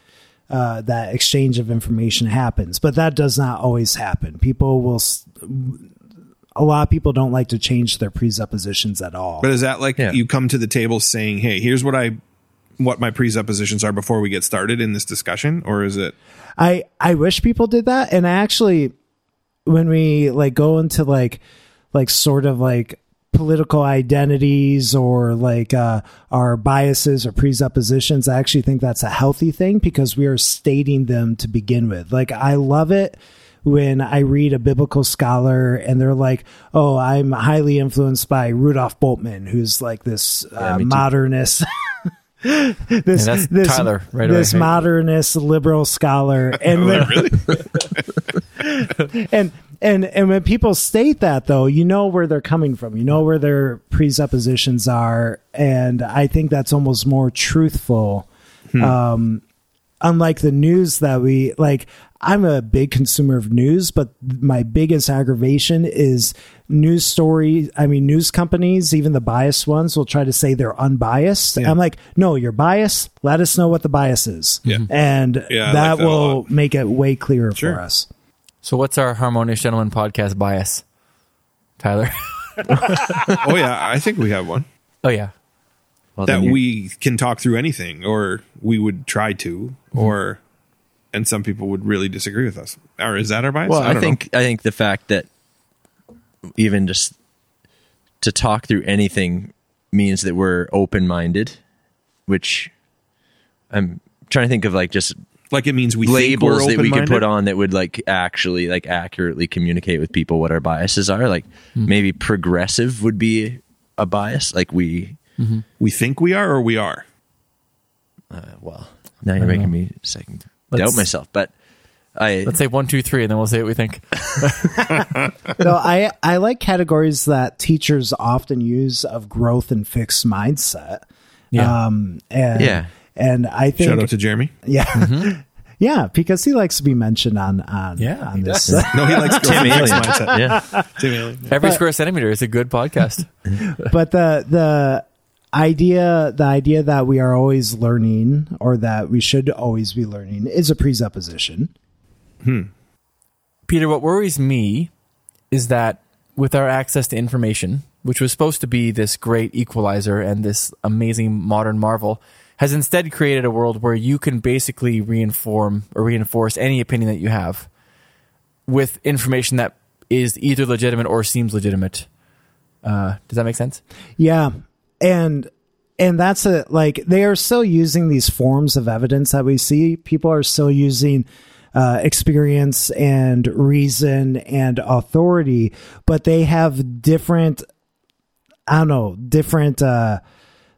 uh, that exchange of information happens. But that does not always happen. People will. s- A lot of people don't like to change their presuppositions at all. But is that like Yeah. you come to the table saying, "Hey, here's what I what my presuppositions are before we get started in this discussion," or is it I I wish people did that. And I actually, when we like go into like like sort of like political identities or like uh, our biases or presuppositions, I actually think that's a healthy thing because we are stating them to begin with. Like I love it when I read a biblical scholar and they're like, "Oh, I'm highly influenced by Rudolf Bultmann, who's like this uh, me modernist." this, Yeah, this, Tyler right this away. modernist liberal scholar, and when- really? and and and when people state that though you know where they're coming from you know where their presuppositions are and i think that's almost more truthful um unlike the news that we like I'm a big consumer of news, but my biggest aggravation is news story. I mean, news companies, even the biased ones, will try to say they're unbiased. Yeah. I'm like, no, you're biased. Let us know what the bias is, Yeah. and Yeah, that like that will make it way clearer Sure. for us. So, what's our Harmonious Gentleman podcast bias, Tyler? oh yeah, I think we have one oh yeah, Well, that we can talk through anything, or we would try to, mm-hmm. or and some people would really disagree with us. Or is that our bias? Well, I, don't think I think the fact that even just to talk through anything means that we're open minded, which I'm trying to think of like just know. Like it means we think labels we're that we could put on that would like actually like accurately communicate with people what our biases are. Like maybe progressive would be a bias. Like we, We think we are, or we are. uh, well, now you're making me second doubt Let's- myself, but I let's say one, two, three, and then we'll say what we think. no, I I like categories that teachers often use of growth and fixed mindset. Yeah. Um, and Yeah. And I think Shout out to Jeremy. yeah. Yeah, because he likes to be mentioned on on Yeah, on this. No, he likes growth Tim Alien. yeah. Tim Alien. Every square centimeter is a good podcast. but the the idea the idea that we are always learning or that we should always be learning is a presupposition. Hmm. Peter, what worries me is that with our access to information, which was supposed to be this great equalizer and this amazing modern marvel, has instead created a world where you can basically reinform or reinforce any opinion that you have with information that is either legitimate or seems legitimate. Uh, does that make sense? Yeah. And and that's a like they are still using these forms of evidence that we see. People are still using uh, experience and reason and authority, but they have different I don't know, different uh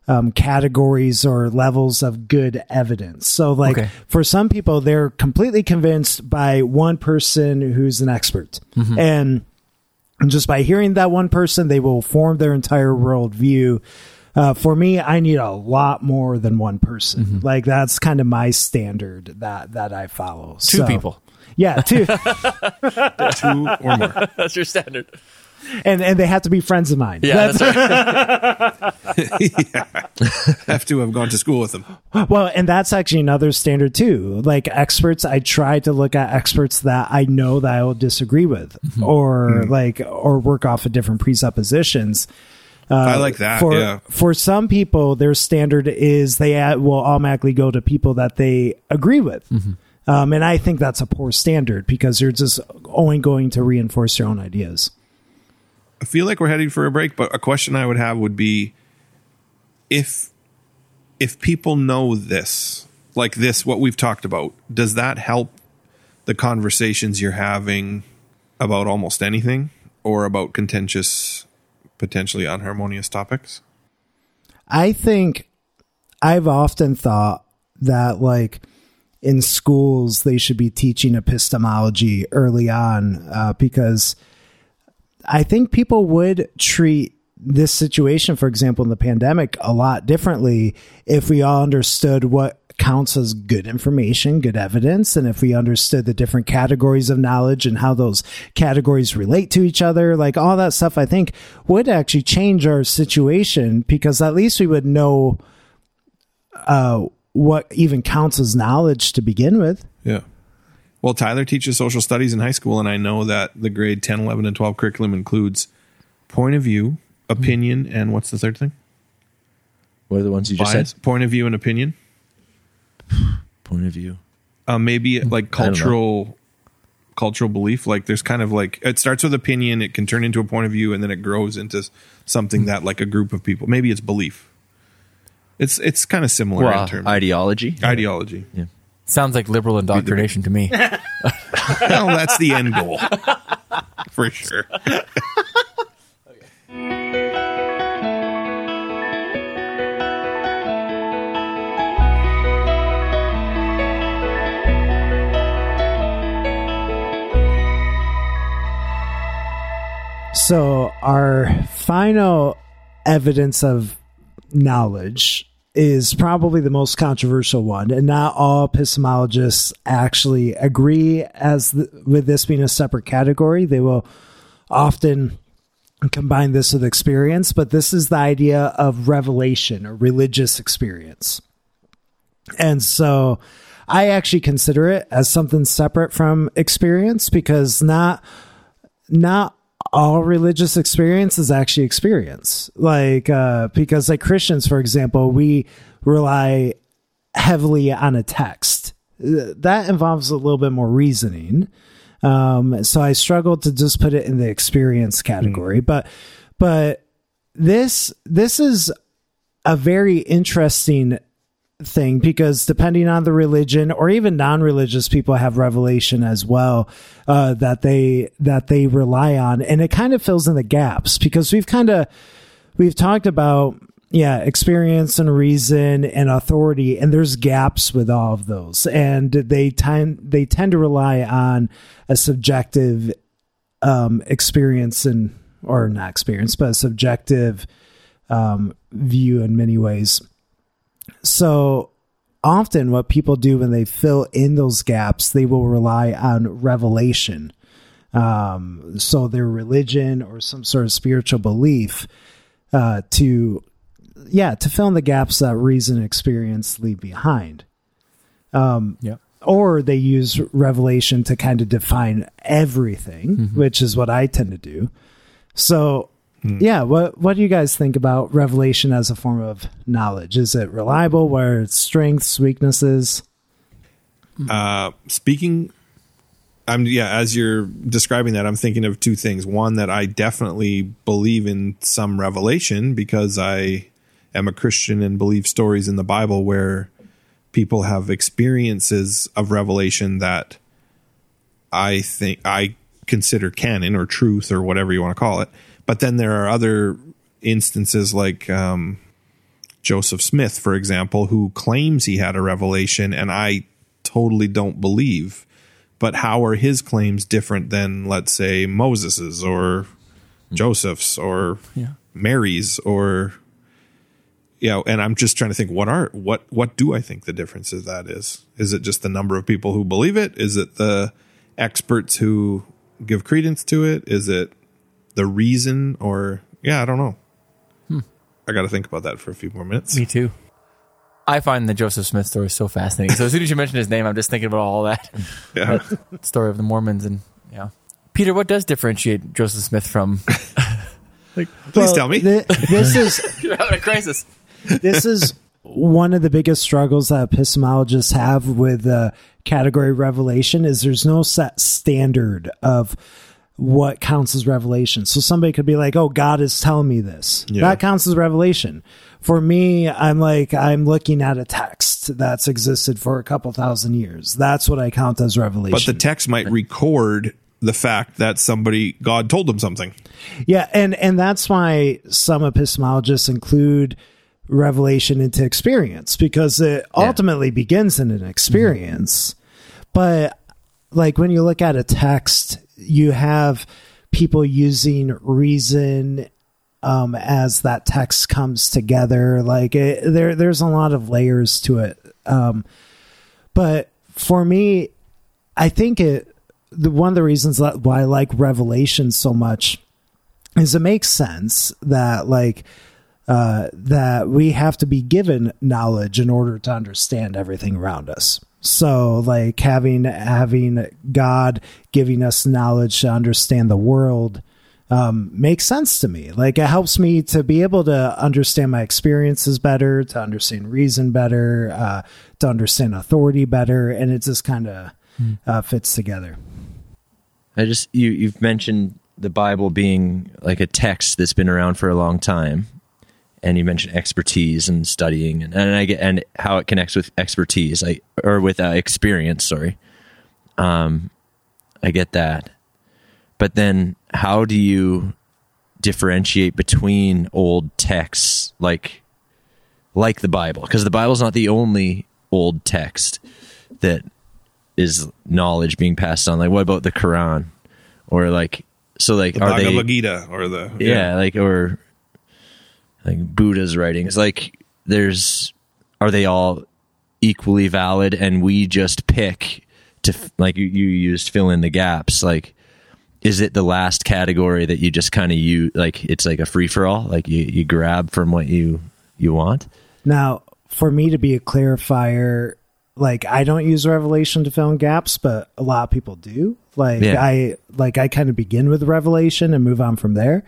um, categories or levels of good evidence. So, like Okay. for some people, they're completely convinced by one person who's an expert, and and just by hearing that one person, they will form their entire worldview. Uh, for me, I need a lot more than one person. Like that's kind of my standard that that I follow. Two So- people. yeah, two, Two or more. That's your standard. And and they have to be friends of mine. Yeah, That's- that's right. Have to have gone to school with them. Well, and that's actually another standard too. Like experts, I try to look at experts that I know that I will disagree with, or like or work off of different presuppositions. I like that. for yeah. for some people, their standard is they uh, will automatically go to people that they agree with, um, and I think that's a poor standard because you're just only going to reinforce your own ideas. I feel like we're heading for a break, but a question I would have would be if if people know this, like this, what we've talked about, does that help the conversations you're having about almost anything or about contentious, potentially unharmonious topics? I think I've often thought that like in schools they should be teaching epistemology early on uh, because I think people would treat this situation, for example, in the pandemic, a lot differently if we all understood what counts as good information, good evidence, and if we understood the different categories of knowledge and how those categories relate to each other, like all that stuff, I think would actually change our situation because at least we would know uh, what even counts as knowledge to begin with. Yeah. Well, Tyler teaches social studies in high school, and I know that the grade 10, 11, and 12 curriculum includes point of view, mm-hmm. opinion, and what's the third thing? What are the ones you just Bias. said? Point of view and opinion. Point of view. uh, maybe hmm, like cultural cultural belief like there's kind of like it starts with opinion it can turn into a point of view and then it grows into something hmm. that like a group of people maybe it's belief it's it's kind of similar Well, in terms ideology. ideology Sounds like liberal indoctrination to me. well that's the end goal for sure So, our final evidence of knowledge is probably the most controversial one, and not all epistemologists actually agree as th- with this being a separate category. They will often combine this with experience, but this is the idea of revelation or religious experience. And so I actually consider it as something separate from experience because not not all religious experience is actually experience. Like uh because like Christians for example, we rely heavily on a text. That involves a little bit more reasoning. Um so I struggled to just put it in the experience category, but but this this is a very interesting thing because depending on the religion or even non-religious people have revelation as well uh, that they that they rely on. And it kind of fills in the gaps because we've kind of we've talked about yeah experience and reason and authority and there's gaps with all of those. And they tend they tend to rely on a subjective um experience and or not experience but a subjective um view in many ways so often what people do when they fill in those gaps they will rely on revelation. Um, so their religion or some sort of spiritual belief uh, to yeah to fill in the gaps that reason and experience leave behind. Yeah. or they use revelation to kind of define everything which is what i tend to do. So yeah what what do you guys think about revelation as a form of knowledge is it reliable where its strengths weaknesses Uh, speaking, I'm yeah. As you're describing that, I'm thinking of two things. One that I definitely believe in some revelation because I am a Christian and believe stories in the Bible where people have experiences of revelation that I think I consider canon or truth or whatever you want to call it. But then there are other instances like um, Joseph Smith, for example, who claims he had a revelation, and I totally don't believe. But how are his claims different than, let's say, Moses's or Joseph's or Yeah. Mary's or yeah, and I'm just trying to think what are what what do I think the difference is that is? Is it just the number of people who believe it? Is it the experts who give credence to it? Is it the reason or yeah, I don't know. Hmm. I got to think about that for a few more minutes. Me too. I find the Joseph Smith story so fascinating. So as soon as you mention his name, I'm just thinking about all that Yeah. story of the Mormons and yeah. Peter, what does differentiate Joseph Smith from? Please Well, tell me. thi- this is You're having a crisis. this is one of the biggest struggles that epistemologists have with the category revelation is there's no set standard of what counts as revelation. So somebody could be like, "Oh, God is telling me this." Yeah. That counts as revelation. For me, I'm like I'm looking at a text that's existed for a couple thousand years. That's what I count as revelation. but the text might record the fact that somebody God told them something. Yeah, and and that's why some epistemologists include revelation into experience because it ultimately begins in an experience. But like when you look at a text, you have people using reason um, as that text comes together. Like it, there, there's a lot of layers to it. Um, but for me, I think it. The, one of the reasons that, why I like Revelation so much is it makes sense that like uh, that we have to be given knowledge in order to understand everything around us. So like having having God giving us knowledge to understand the world um, makes sense to me. Like it helps me to be able to understand my experiences better, to understand reason better, uh, to understand authority better, and it just kind of uh, fits together. I just you you've mentioned the Bible being like a text that's been around for a long time, and you mentioned expertise and studying, and, and I get and how it connects with expertise, I or with uh, experience. Sorry, um, I get that, but then how do you differentiate between old texts like like the Bible? Because the Bible's not the only old text that is knowledge being passed on. Like, what about the Quran? Or like, so like, The are Bhagavad they? Gita or the Yeah, like or like Buddha's writings. Like, there's are they all equally valid and we just pick to like you, you used fill in the gaps like is it the last category that you just kind of you like it's like a free for all like you, you grab from what you you want Now, for me to be a clarifier, like I don't use Revelation to fill in gaps, but a lot of people do. Like Yeah. I like I kind of begin with Revelation and move on from there.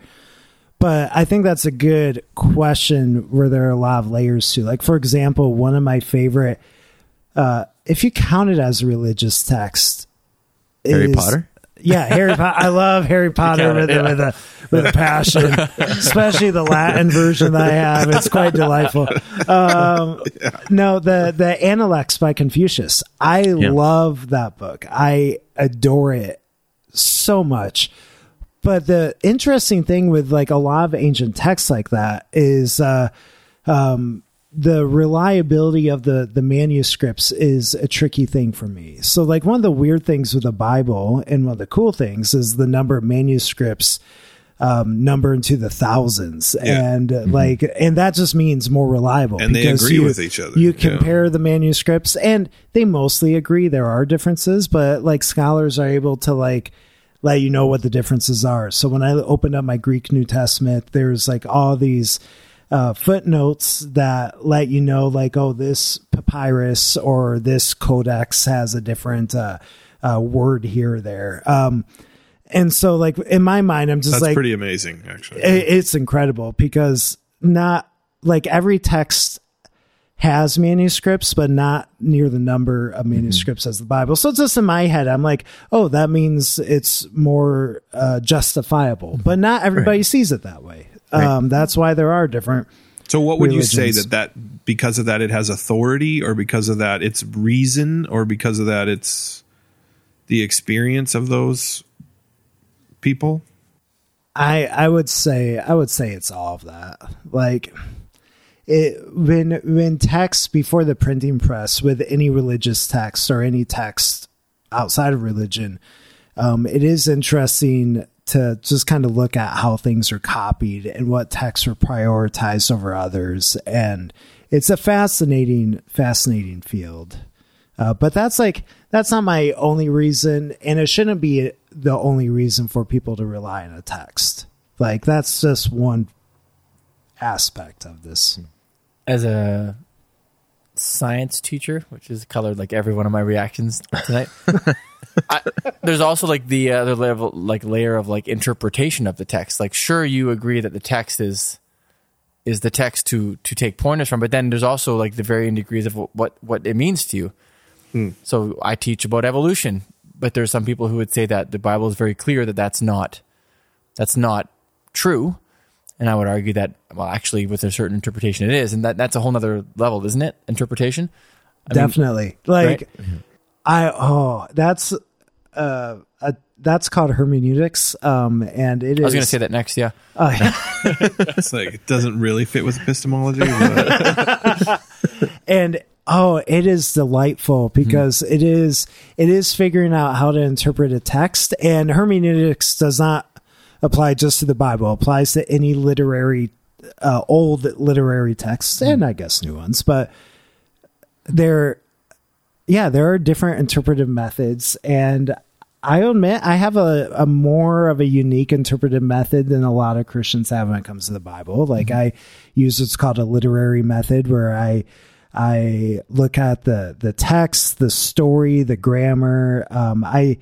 But I think that's a good question where there are a lot of layers to. Like for example, one of my favorite uh if you count it as a religious text Harry is- Potter? Yeah, Harry Potter. I love Harry Potter with, it, a, with a with a passion, especially the Latin version that I have. It's quite delightful. Um, No, the the Analects by Confucius. I love that book. I adore it so much. But the interesting thing with like a lot of ancient texts like that is uh, um, the reliability of the the manuscripts is a tricky thing for me. So like one of the weird things with the Bible and one of the cool things is the number of manuscripts um, number into the thousands Yeah. and uh, like and that just means more reliable And they agree you- with each other. You Yeah. compare the manuscripts and they mostly agree. There are differences, but like scholars are able to like let you know what the differences are. So when I opened up my Greek New Testament, there's like all these uh, footnotes that let you know, like, oh, this papyrus or this codex has a different uh, uh, word here or there. Um, and so, like in my mind, I'm just That's like, pretty amazing, actually. it- it's incredible because not like every text has manuscripts, but not near the number of manuscripts as the Bible. So it's just in my head, I'm like, oh, that means it's more uh, justifiable, but not everybody sees it that way. Um, that's why there are different. So what would you say that that because of that it has authority or because of that it's reason or because of that it's the experience of those people? I I would say I would say it's all of that. Like it when when text before the printing press with any religious text or any text outside of religion, um, it is interesting to just kind of look at how things are copied and what texts are prioritized over others, and it's a fascinating fascinating field. Uh, but that's like that's not my only reason, and it shouldn't be the only reason for people to rely on a text. Like that's just one aspect of this. As a science teacher, which is colored like every one of my reactions tonight. I, there's also like the other level, like layer of like interpretation of the text. Like, sure, you agree that the text is is the text to to take pointers from, but then there's also like the varying degrees of what what it means to you. Hmm. So I teach about evolution, but there's some people who would say that the Bible is very clear that that's not that's not true. And I would argue that, well, actually, with a certain interpretation, it is, and that that's a whole nother level, isn't it? Interpretation. I mean, Definitely, like I oh that's uh a, that's called hermeneutics, um, and it is. I was going to say that next. Yeah, It's like it doesn't really fit with epistemology. And oh it is delightful because it is it is figuring out how to interpret a text and hermeneutics does not apply just to the bible applies to any literary uh, old literary texts and i guess new ones. But there yeah there are different interpretive methods. And i admit i have a, a more of a unique interpretive method than a lot of christians have when it comes to the bible. Like i use what's called a literary method where i i look at the the text the story the grammar. Um, i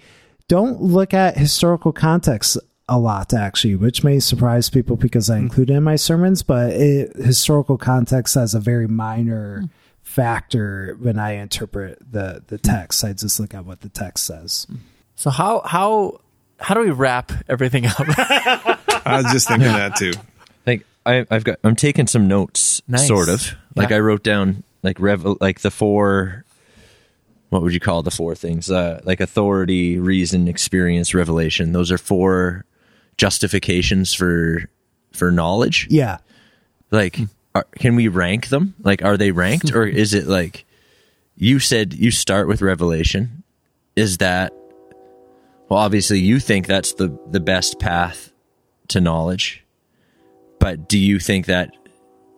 don't look at historical context a lot actually which may surprise people because i mm. include it in my sermons but it, historical context has a very minor mm. factor when i interpret the the mm. text i just look at what the text says So how how how do we wrap everything up? I was just thinking that too. like I, I've got I'm taking some notes, Nice. sort of. Like Yeah. I wrote down like rev like the four. What would you call the four things? Uh, like authority, reason, experience, revelation. Those are four justifications for for knowledge. yeah Like, are, can we rank them? Like, are they ranked, or is it like you said? You start with revelation. Is that well? Obviously, you think that's the the best path to knowledge, but do you think that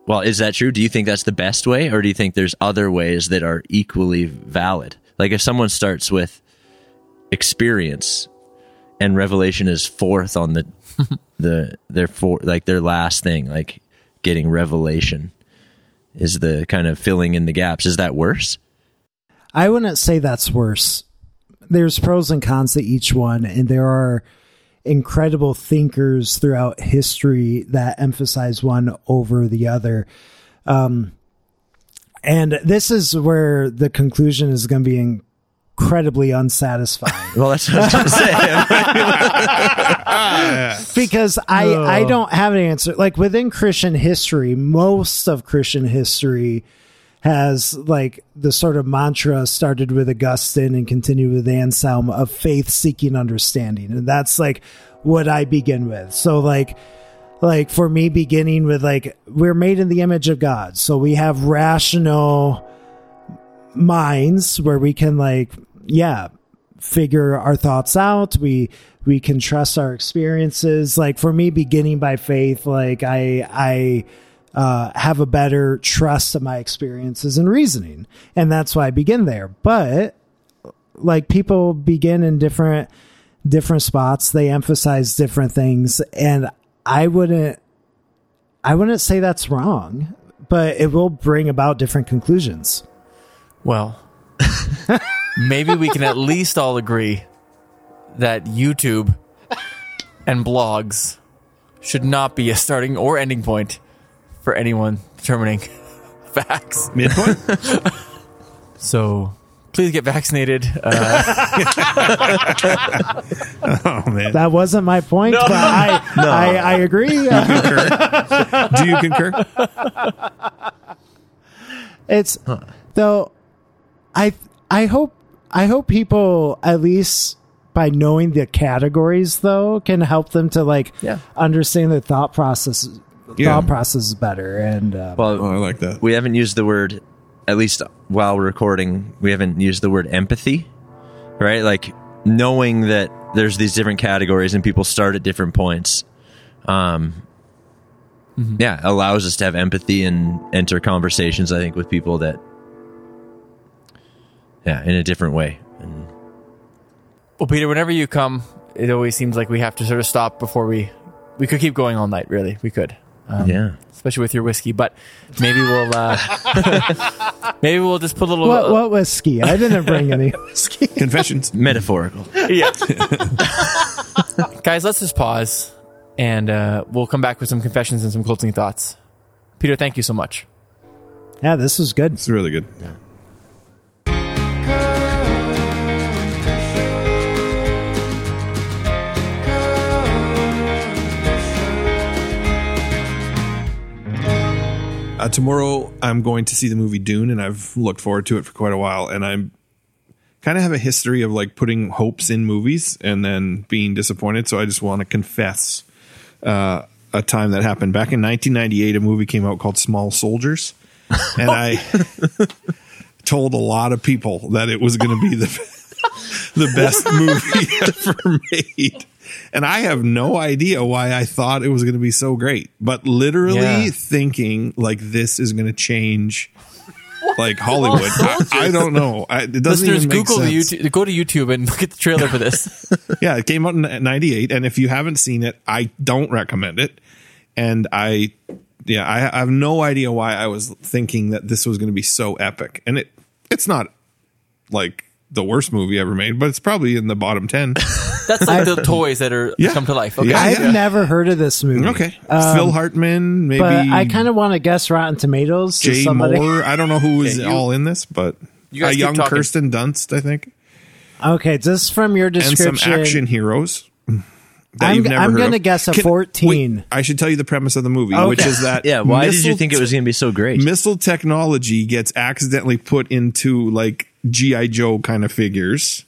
well, is that true? Do you think that's the best way, or do you think there's other ways that are equally valid? Like if someone starts with experience and revelation is fourth on the the their for like their last thing, like getting revelation is the kind of filling in the gaps. Is that worse? I wouldn't say that's worse. There's pros and cons to each one, and there are incredible thinkers throughout history that emphasize one over the other. Um, and this is where the conclusion is going to be incredibly unsatisfying. Well, that's what I was going to say. because I I don't have an answer. Like within Christian history, most of Christian history has like the sort of mantra started with Augustine and continued with Anselm of faith seeking understanding. And that's like what I begin with. So like like for me beginning with like we're made in the image of God. So we have rational minds where we can like yeah, figure our thoughts out. We we can trust our experiences. Like for me beginning by faith, like I I uh, have a better trust of my experiences and reasoning. And that's why I begin there. But like people begin in different different spots. They emphasize different things. And I wouldn't I wouldn't say that's wrong, but it will bring about different conclusions. Well, maybe we can at least all agree that YouTube and blogs should not be a starting or ending point for anyone determining facts. Midpoint? So please get vaccinated. Uh, oh, man. That wasn't my point, but I, I I agree. Uh, Do you concur? it's though I I hope I hope people at least by knowing the categories though can help them to like Yeah. understand the thought process Yeah. thought process better and uh, Oh, I like that. we haven't used the word, at least while recording, we haven't used the word empathy, right? Like knowing that there's these different categories and people start at different points. Um, yeah, allows us to have empathy and enter conversations. I think with people that, yeah, in a different way. And well, Peter, whenever you come, it always seems like we have to sort of stop before we we could keep going all night. Really, we could. Um, yeah, especially with your whiskey. But maybe we'll uh, maybe we'll just put a little. what what whiskey? I didn't bring any whiskey. Confessions. metaphorical. yeah, guys, let's just pause, and uh, we'll come back with some confessions and some closing thoughts. Peter, thank you so much. Yeah, this was good. It's really good. Uh, tomorrow, I'm going to see the movie Dune, and I've looked forward to it for quite a while. And I'm kind of have a history of like putting hopes in movies and then being disappointed. So I just want to confess uh, a time that happened back in 1998. A movie came out called Small Soldiers, and I told a lot of people that it was going to be the the best movie ever made. And I have no idea why I thought it was going to be so great, but literally Yeah. thinking like this is going to change like Hollywood. I, I don't know. I, it doesn't Listeners, even make Google sense. YouTube, go to YouTube and look at the trailer for this. Yeah, it came out in 98 and if you haven't seen it, I don't recommend it. And I yeah, I, I have no idea why I was thinking that this was going to be so epic. And it it's not like the worst movie ever made, but it's probably in the bottom 10. That's like the toys that are Yeah. come to life. Okay, Yeah. I've never heard of this movie. Okay. Um, Phil Hartman, maybe but I kind of want to guess Rotten Tomatoes. to Jay somebody. Moore. I don't know who is Okay, you- all in this, but You a young talking. Kirsten Dunst, I think, Okay, just from your description. and some action heroes. That I'm- you've never I'm heard gonna of. guess a 14. wait, I should tell you the premise of the movie, Okay. which is that Yeah, why did you think it was going to be so great? missile technology gets accidentally put into like GI Joe kind of figures,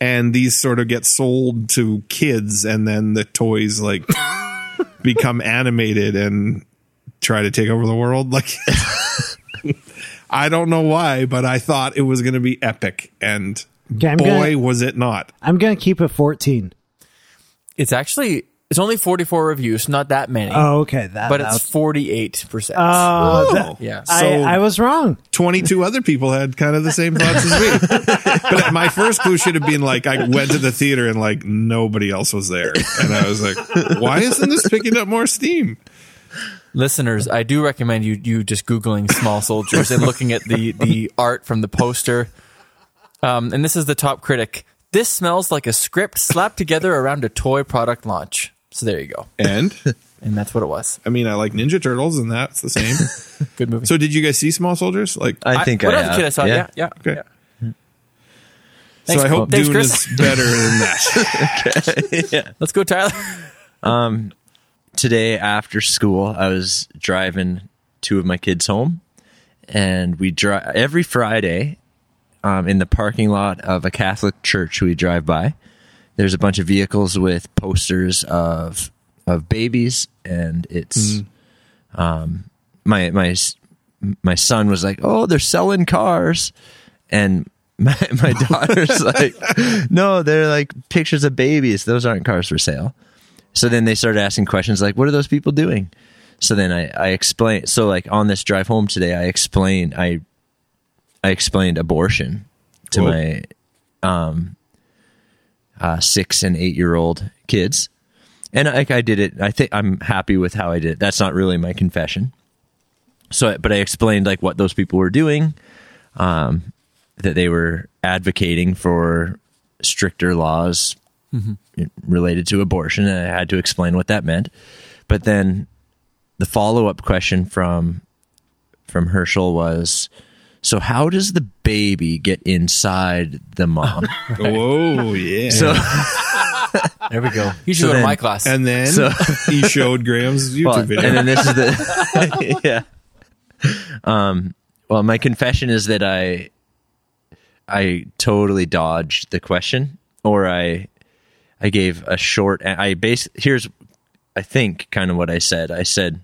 and these sort of get sold to kids, and then the toys like become animated and try to take over the world. Like, I don't know why, but I thought it was going to be epic, and Okay, boy, gonna- was it not! I'm gonna keep it 14. it's actually It's only 44 reviews, not that many, Oh, okay. That, but that- it's 48 percent. Oh, that- yeah. I, I was wrong. 22 other people had kind of the same thoughts as me. but my first clue should have been like, I went to the theater and like nobody else was there. And I was like, why isn't this picking up more steam? Listeners, I do recommend you you just googling small soldiers and looking at the the art from the poster. Um, and this is the top critic. This smells like a script slapped together around a toy product launch. So there you go, And and that's what it was. I mean, I like Ninja Turtles and that's the same. Good movie. So did you guys see Small Soldiers? Like, I think I, when I was a have. kid, I saw it. Yeah, yeah. okay. yeah. So Thanks, I hope thanks, Dune Chris. is better than that. Okay. Yeah. Let's go, Tyler. um, today after school, I was driving two of my kids home, and we drive every Friday um, in the parking lot of a Catholic church we drive by. There's a bunch of vehicles with posters of of babies, and it's um, my my my son was like, "Oh, they're selling cars," and my my daughter's like, "No, they're like pictures of babies. Those aren't cars for sale." So then they started asking questions like, "What are those people doing?" So then I, I explained. So like on this drive home today, I explained I I explained abortion to Whoa. my um uh, six and eight year old kids, and like I did it. I think I'm happy with how I did. it. That's not really my confession. So, but I explained like what those people were doing, um, that they were advocating for stricter laws related to abortion, and I had to explain what that meant. But then the follow up question from from Herschel was, "So how does the baby get inside the mom?" Oh yeah. so, There we go. You should So go to my class. and then So- he showed Graham's YouTube well, video. and then this is the yeah. Um. Well, my confession is that I I totally dodged the question, or I I gave a short. I base here's I think kind of what I said. I said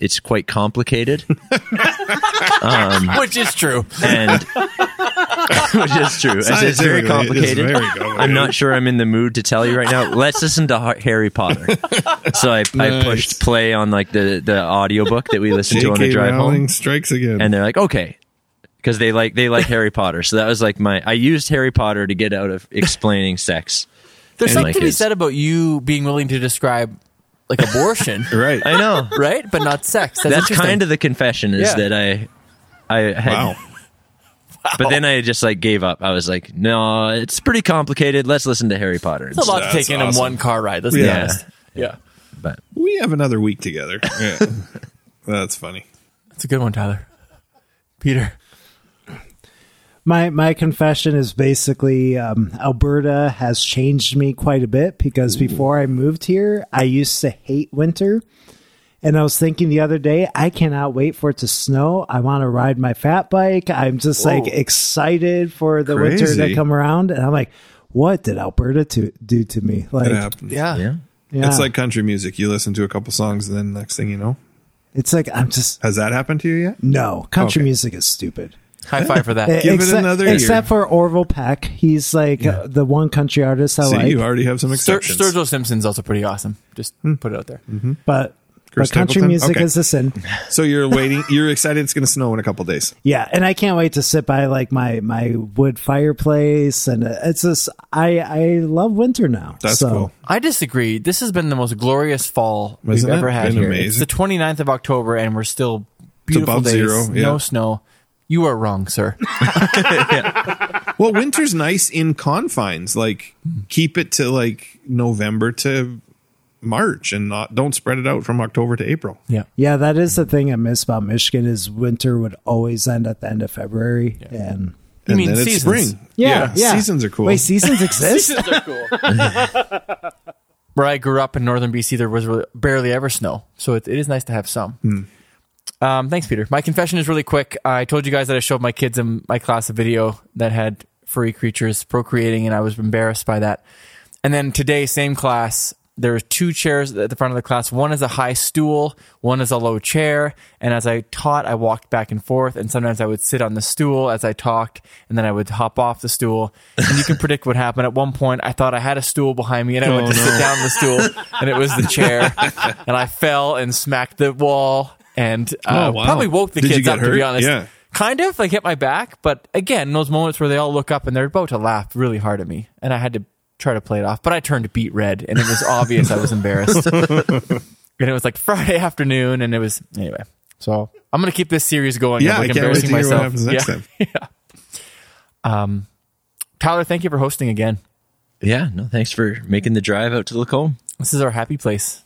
it's quite complicated, um, which is true. and which is true. I said it's very Scientifically, it's complicated. very complicated. I'm not sure I'm in the mood to tell you right now. Let's listen to Harry Potter. So I, I pushed play on like the the audiobook that we listened to on the drive Rowling home, strikes again. and they're like, okay, because they like they like Harry Potter. So that was like my I used Harry Potter to get out of explaining sex. There's something my to be said about you being willing to describe like abortion, right. I know. right? But not sex. That's, That's kind of the confession is Yeah. that I I had Wow. But then I just like gave up. I was like, no, it's pretty complicated. Let's listen to Harry Potter. It's a lot to That's take in in awesome. one car ride. Let's be Yeah. honest. Yeah, But We have another week together. Yeah. That's funny. that's a good one, Tyler. Peter. My my confession is basically um, Alberta has changed me quite a bit because before I moved here, I used to hate winter. And I was thinking the other day, I cannot wait for it to snow. I want to ride my fat bike. I'm just like excited for the winter to come around. And I'm like, what did Alberta to do to me? Like, It happens. Yeah. yeah. yeah, It's like country music. You listen to a couple songs, and then next thing you know, it's like I'm just has that happened to you yet? no country Okay. music is stupid. High five for that. Give it another year. except for Orville Peck, he's like uh, the one country artist I See, like. you already have some Stur- exceptions. Sturgill Simpson's also pretty awesome. Just put it out there. but Chris but country Stapleton? music Okay. is a sin. so you're waiting. You're excited. It's going to snow in a couple days. Yeah, and I can't wait to sit by like my my wood fireplace, and uh, it's just I I love winter now. That's so, cool. I disagree. This has been the most glorious fall we've Isn't it? ever had Been here. amazing. It's the 29th of October, and we're still beautiful above days. zero, yeah. No snow. You are wrong, sir. Well, winter's nice in confines. Like keep it to like November to March, and not don't spread it out from October to April. yeah. Yeah, that is the thing I miss about Michigan is winter would always end at the end of February, and You and mean then it's seasons? spring. yeah, yeah, seasons are cool. Wait, seasons exist? Seasons are cool. Where I grew up in northern BC, there was really barely ever snow, so it, it is nice to have some. Hmm. Um, thanks, Peter. My confession is really quick. I told you guys that I showed my kids in my class a video that had furry creatures procreating, and I was embarrassed by that. And then today, same class, there were two chairs at the front of the class. One is a high stool, one is a low chair. And as I taught, I walked back and forth. And sometimes I would sit on the stool as I talked, and then I would hop off the stool. And you can predict what happened. At one point, I thought I had a stool behind me, and I went Oh, to sit down on the stool, and it was the chair. and I fell and smacked the wall, and uh, Oh, wow. probably woke the Did you kids get up. To be honest, Yeah. kind of like hit my back. But again, those moments where they all look up and they're about to laugh really hard at me, and I had to try to play it off. But I turned beet red, and it was obvious I was embarrassed. and it was like Friday afternoon, and it was anyway. So I'm gonna keep this series going. Yeah, like, I can't wait to embarrassing hear what myself. happens next yeah. time. yeah. Um, Tyler, thank you for hosting again. Yeah, no, thanks for making the drive out to Lacombe. This is our happy place.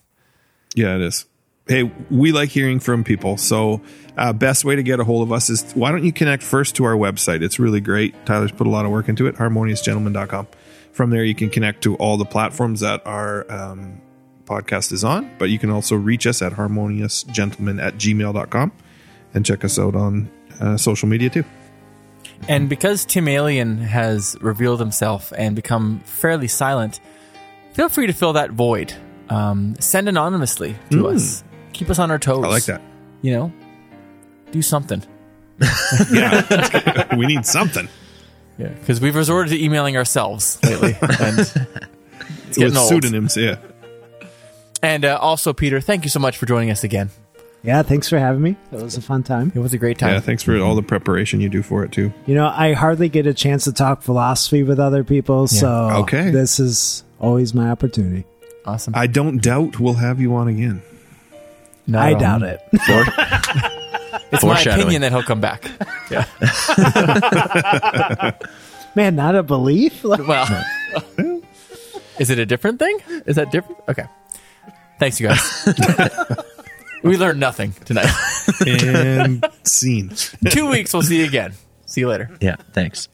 Yeah, it is. Hey, we like hearing from people. So, uh, best way to get a hold of us is why don't you connect first to our website? It's really great. Tyler's put a lot of work into it, harmoniousgentleman.com. From there, you can connect to all the platforms that our um, podcast is on, but you can also reach us at harmoniousgentleman at gmail.com and check us out on uh, social media too. And because Tim Alien has revealed himself and become fairly silent, feel free to fill that void. Um, send anonymously to us. Keep us on our toes. I like that. You know, do something. Yeah, we need something. Yeah, because we've resorted to emailing ourselves lately, and it's With getting old. pseudonyms, yeah. And uh, also, Peter, thank you so much for joining us again. Yeah, thanks for having me. That was a fun time. It was a great time. Yeah, thanks for all the preparation you do for it too. You know, I hardly get a chance to talk philosophy with other people, so Okay. this is always my opportunity. Awesome. I don't doubt we'll have you on again. Not I doubt it. It's my Foreshadowing. opinion that he'll come back. Yeah. Man, not a belief? Well, is it a different thing? Is that different? Okay. Thanks, you guys. we learned nothing tonight. And scene. Two weeks. We'll see you again. See you later. Yeah, thanks.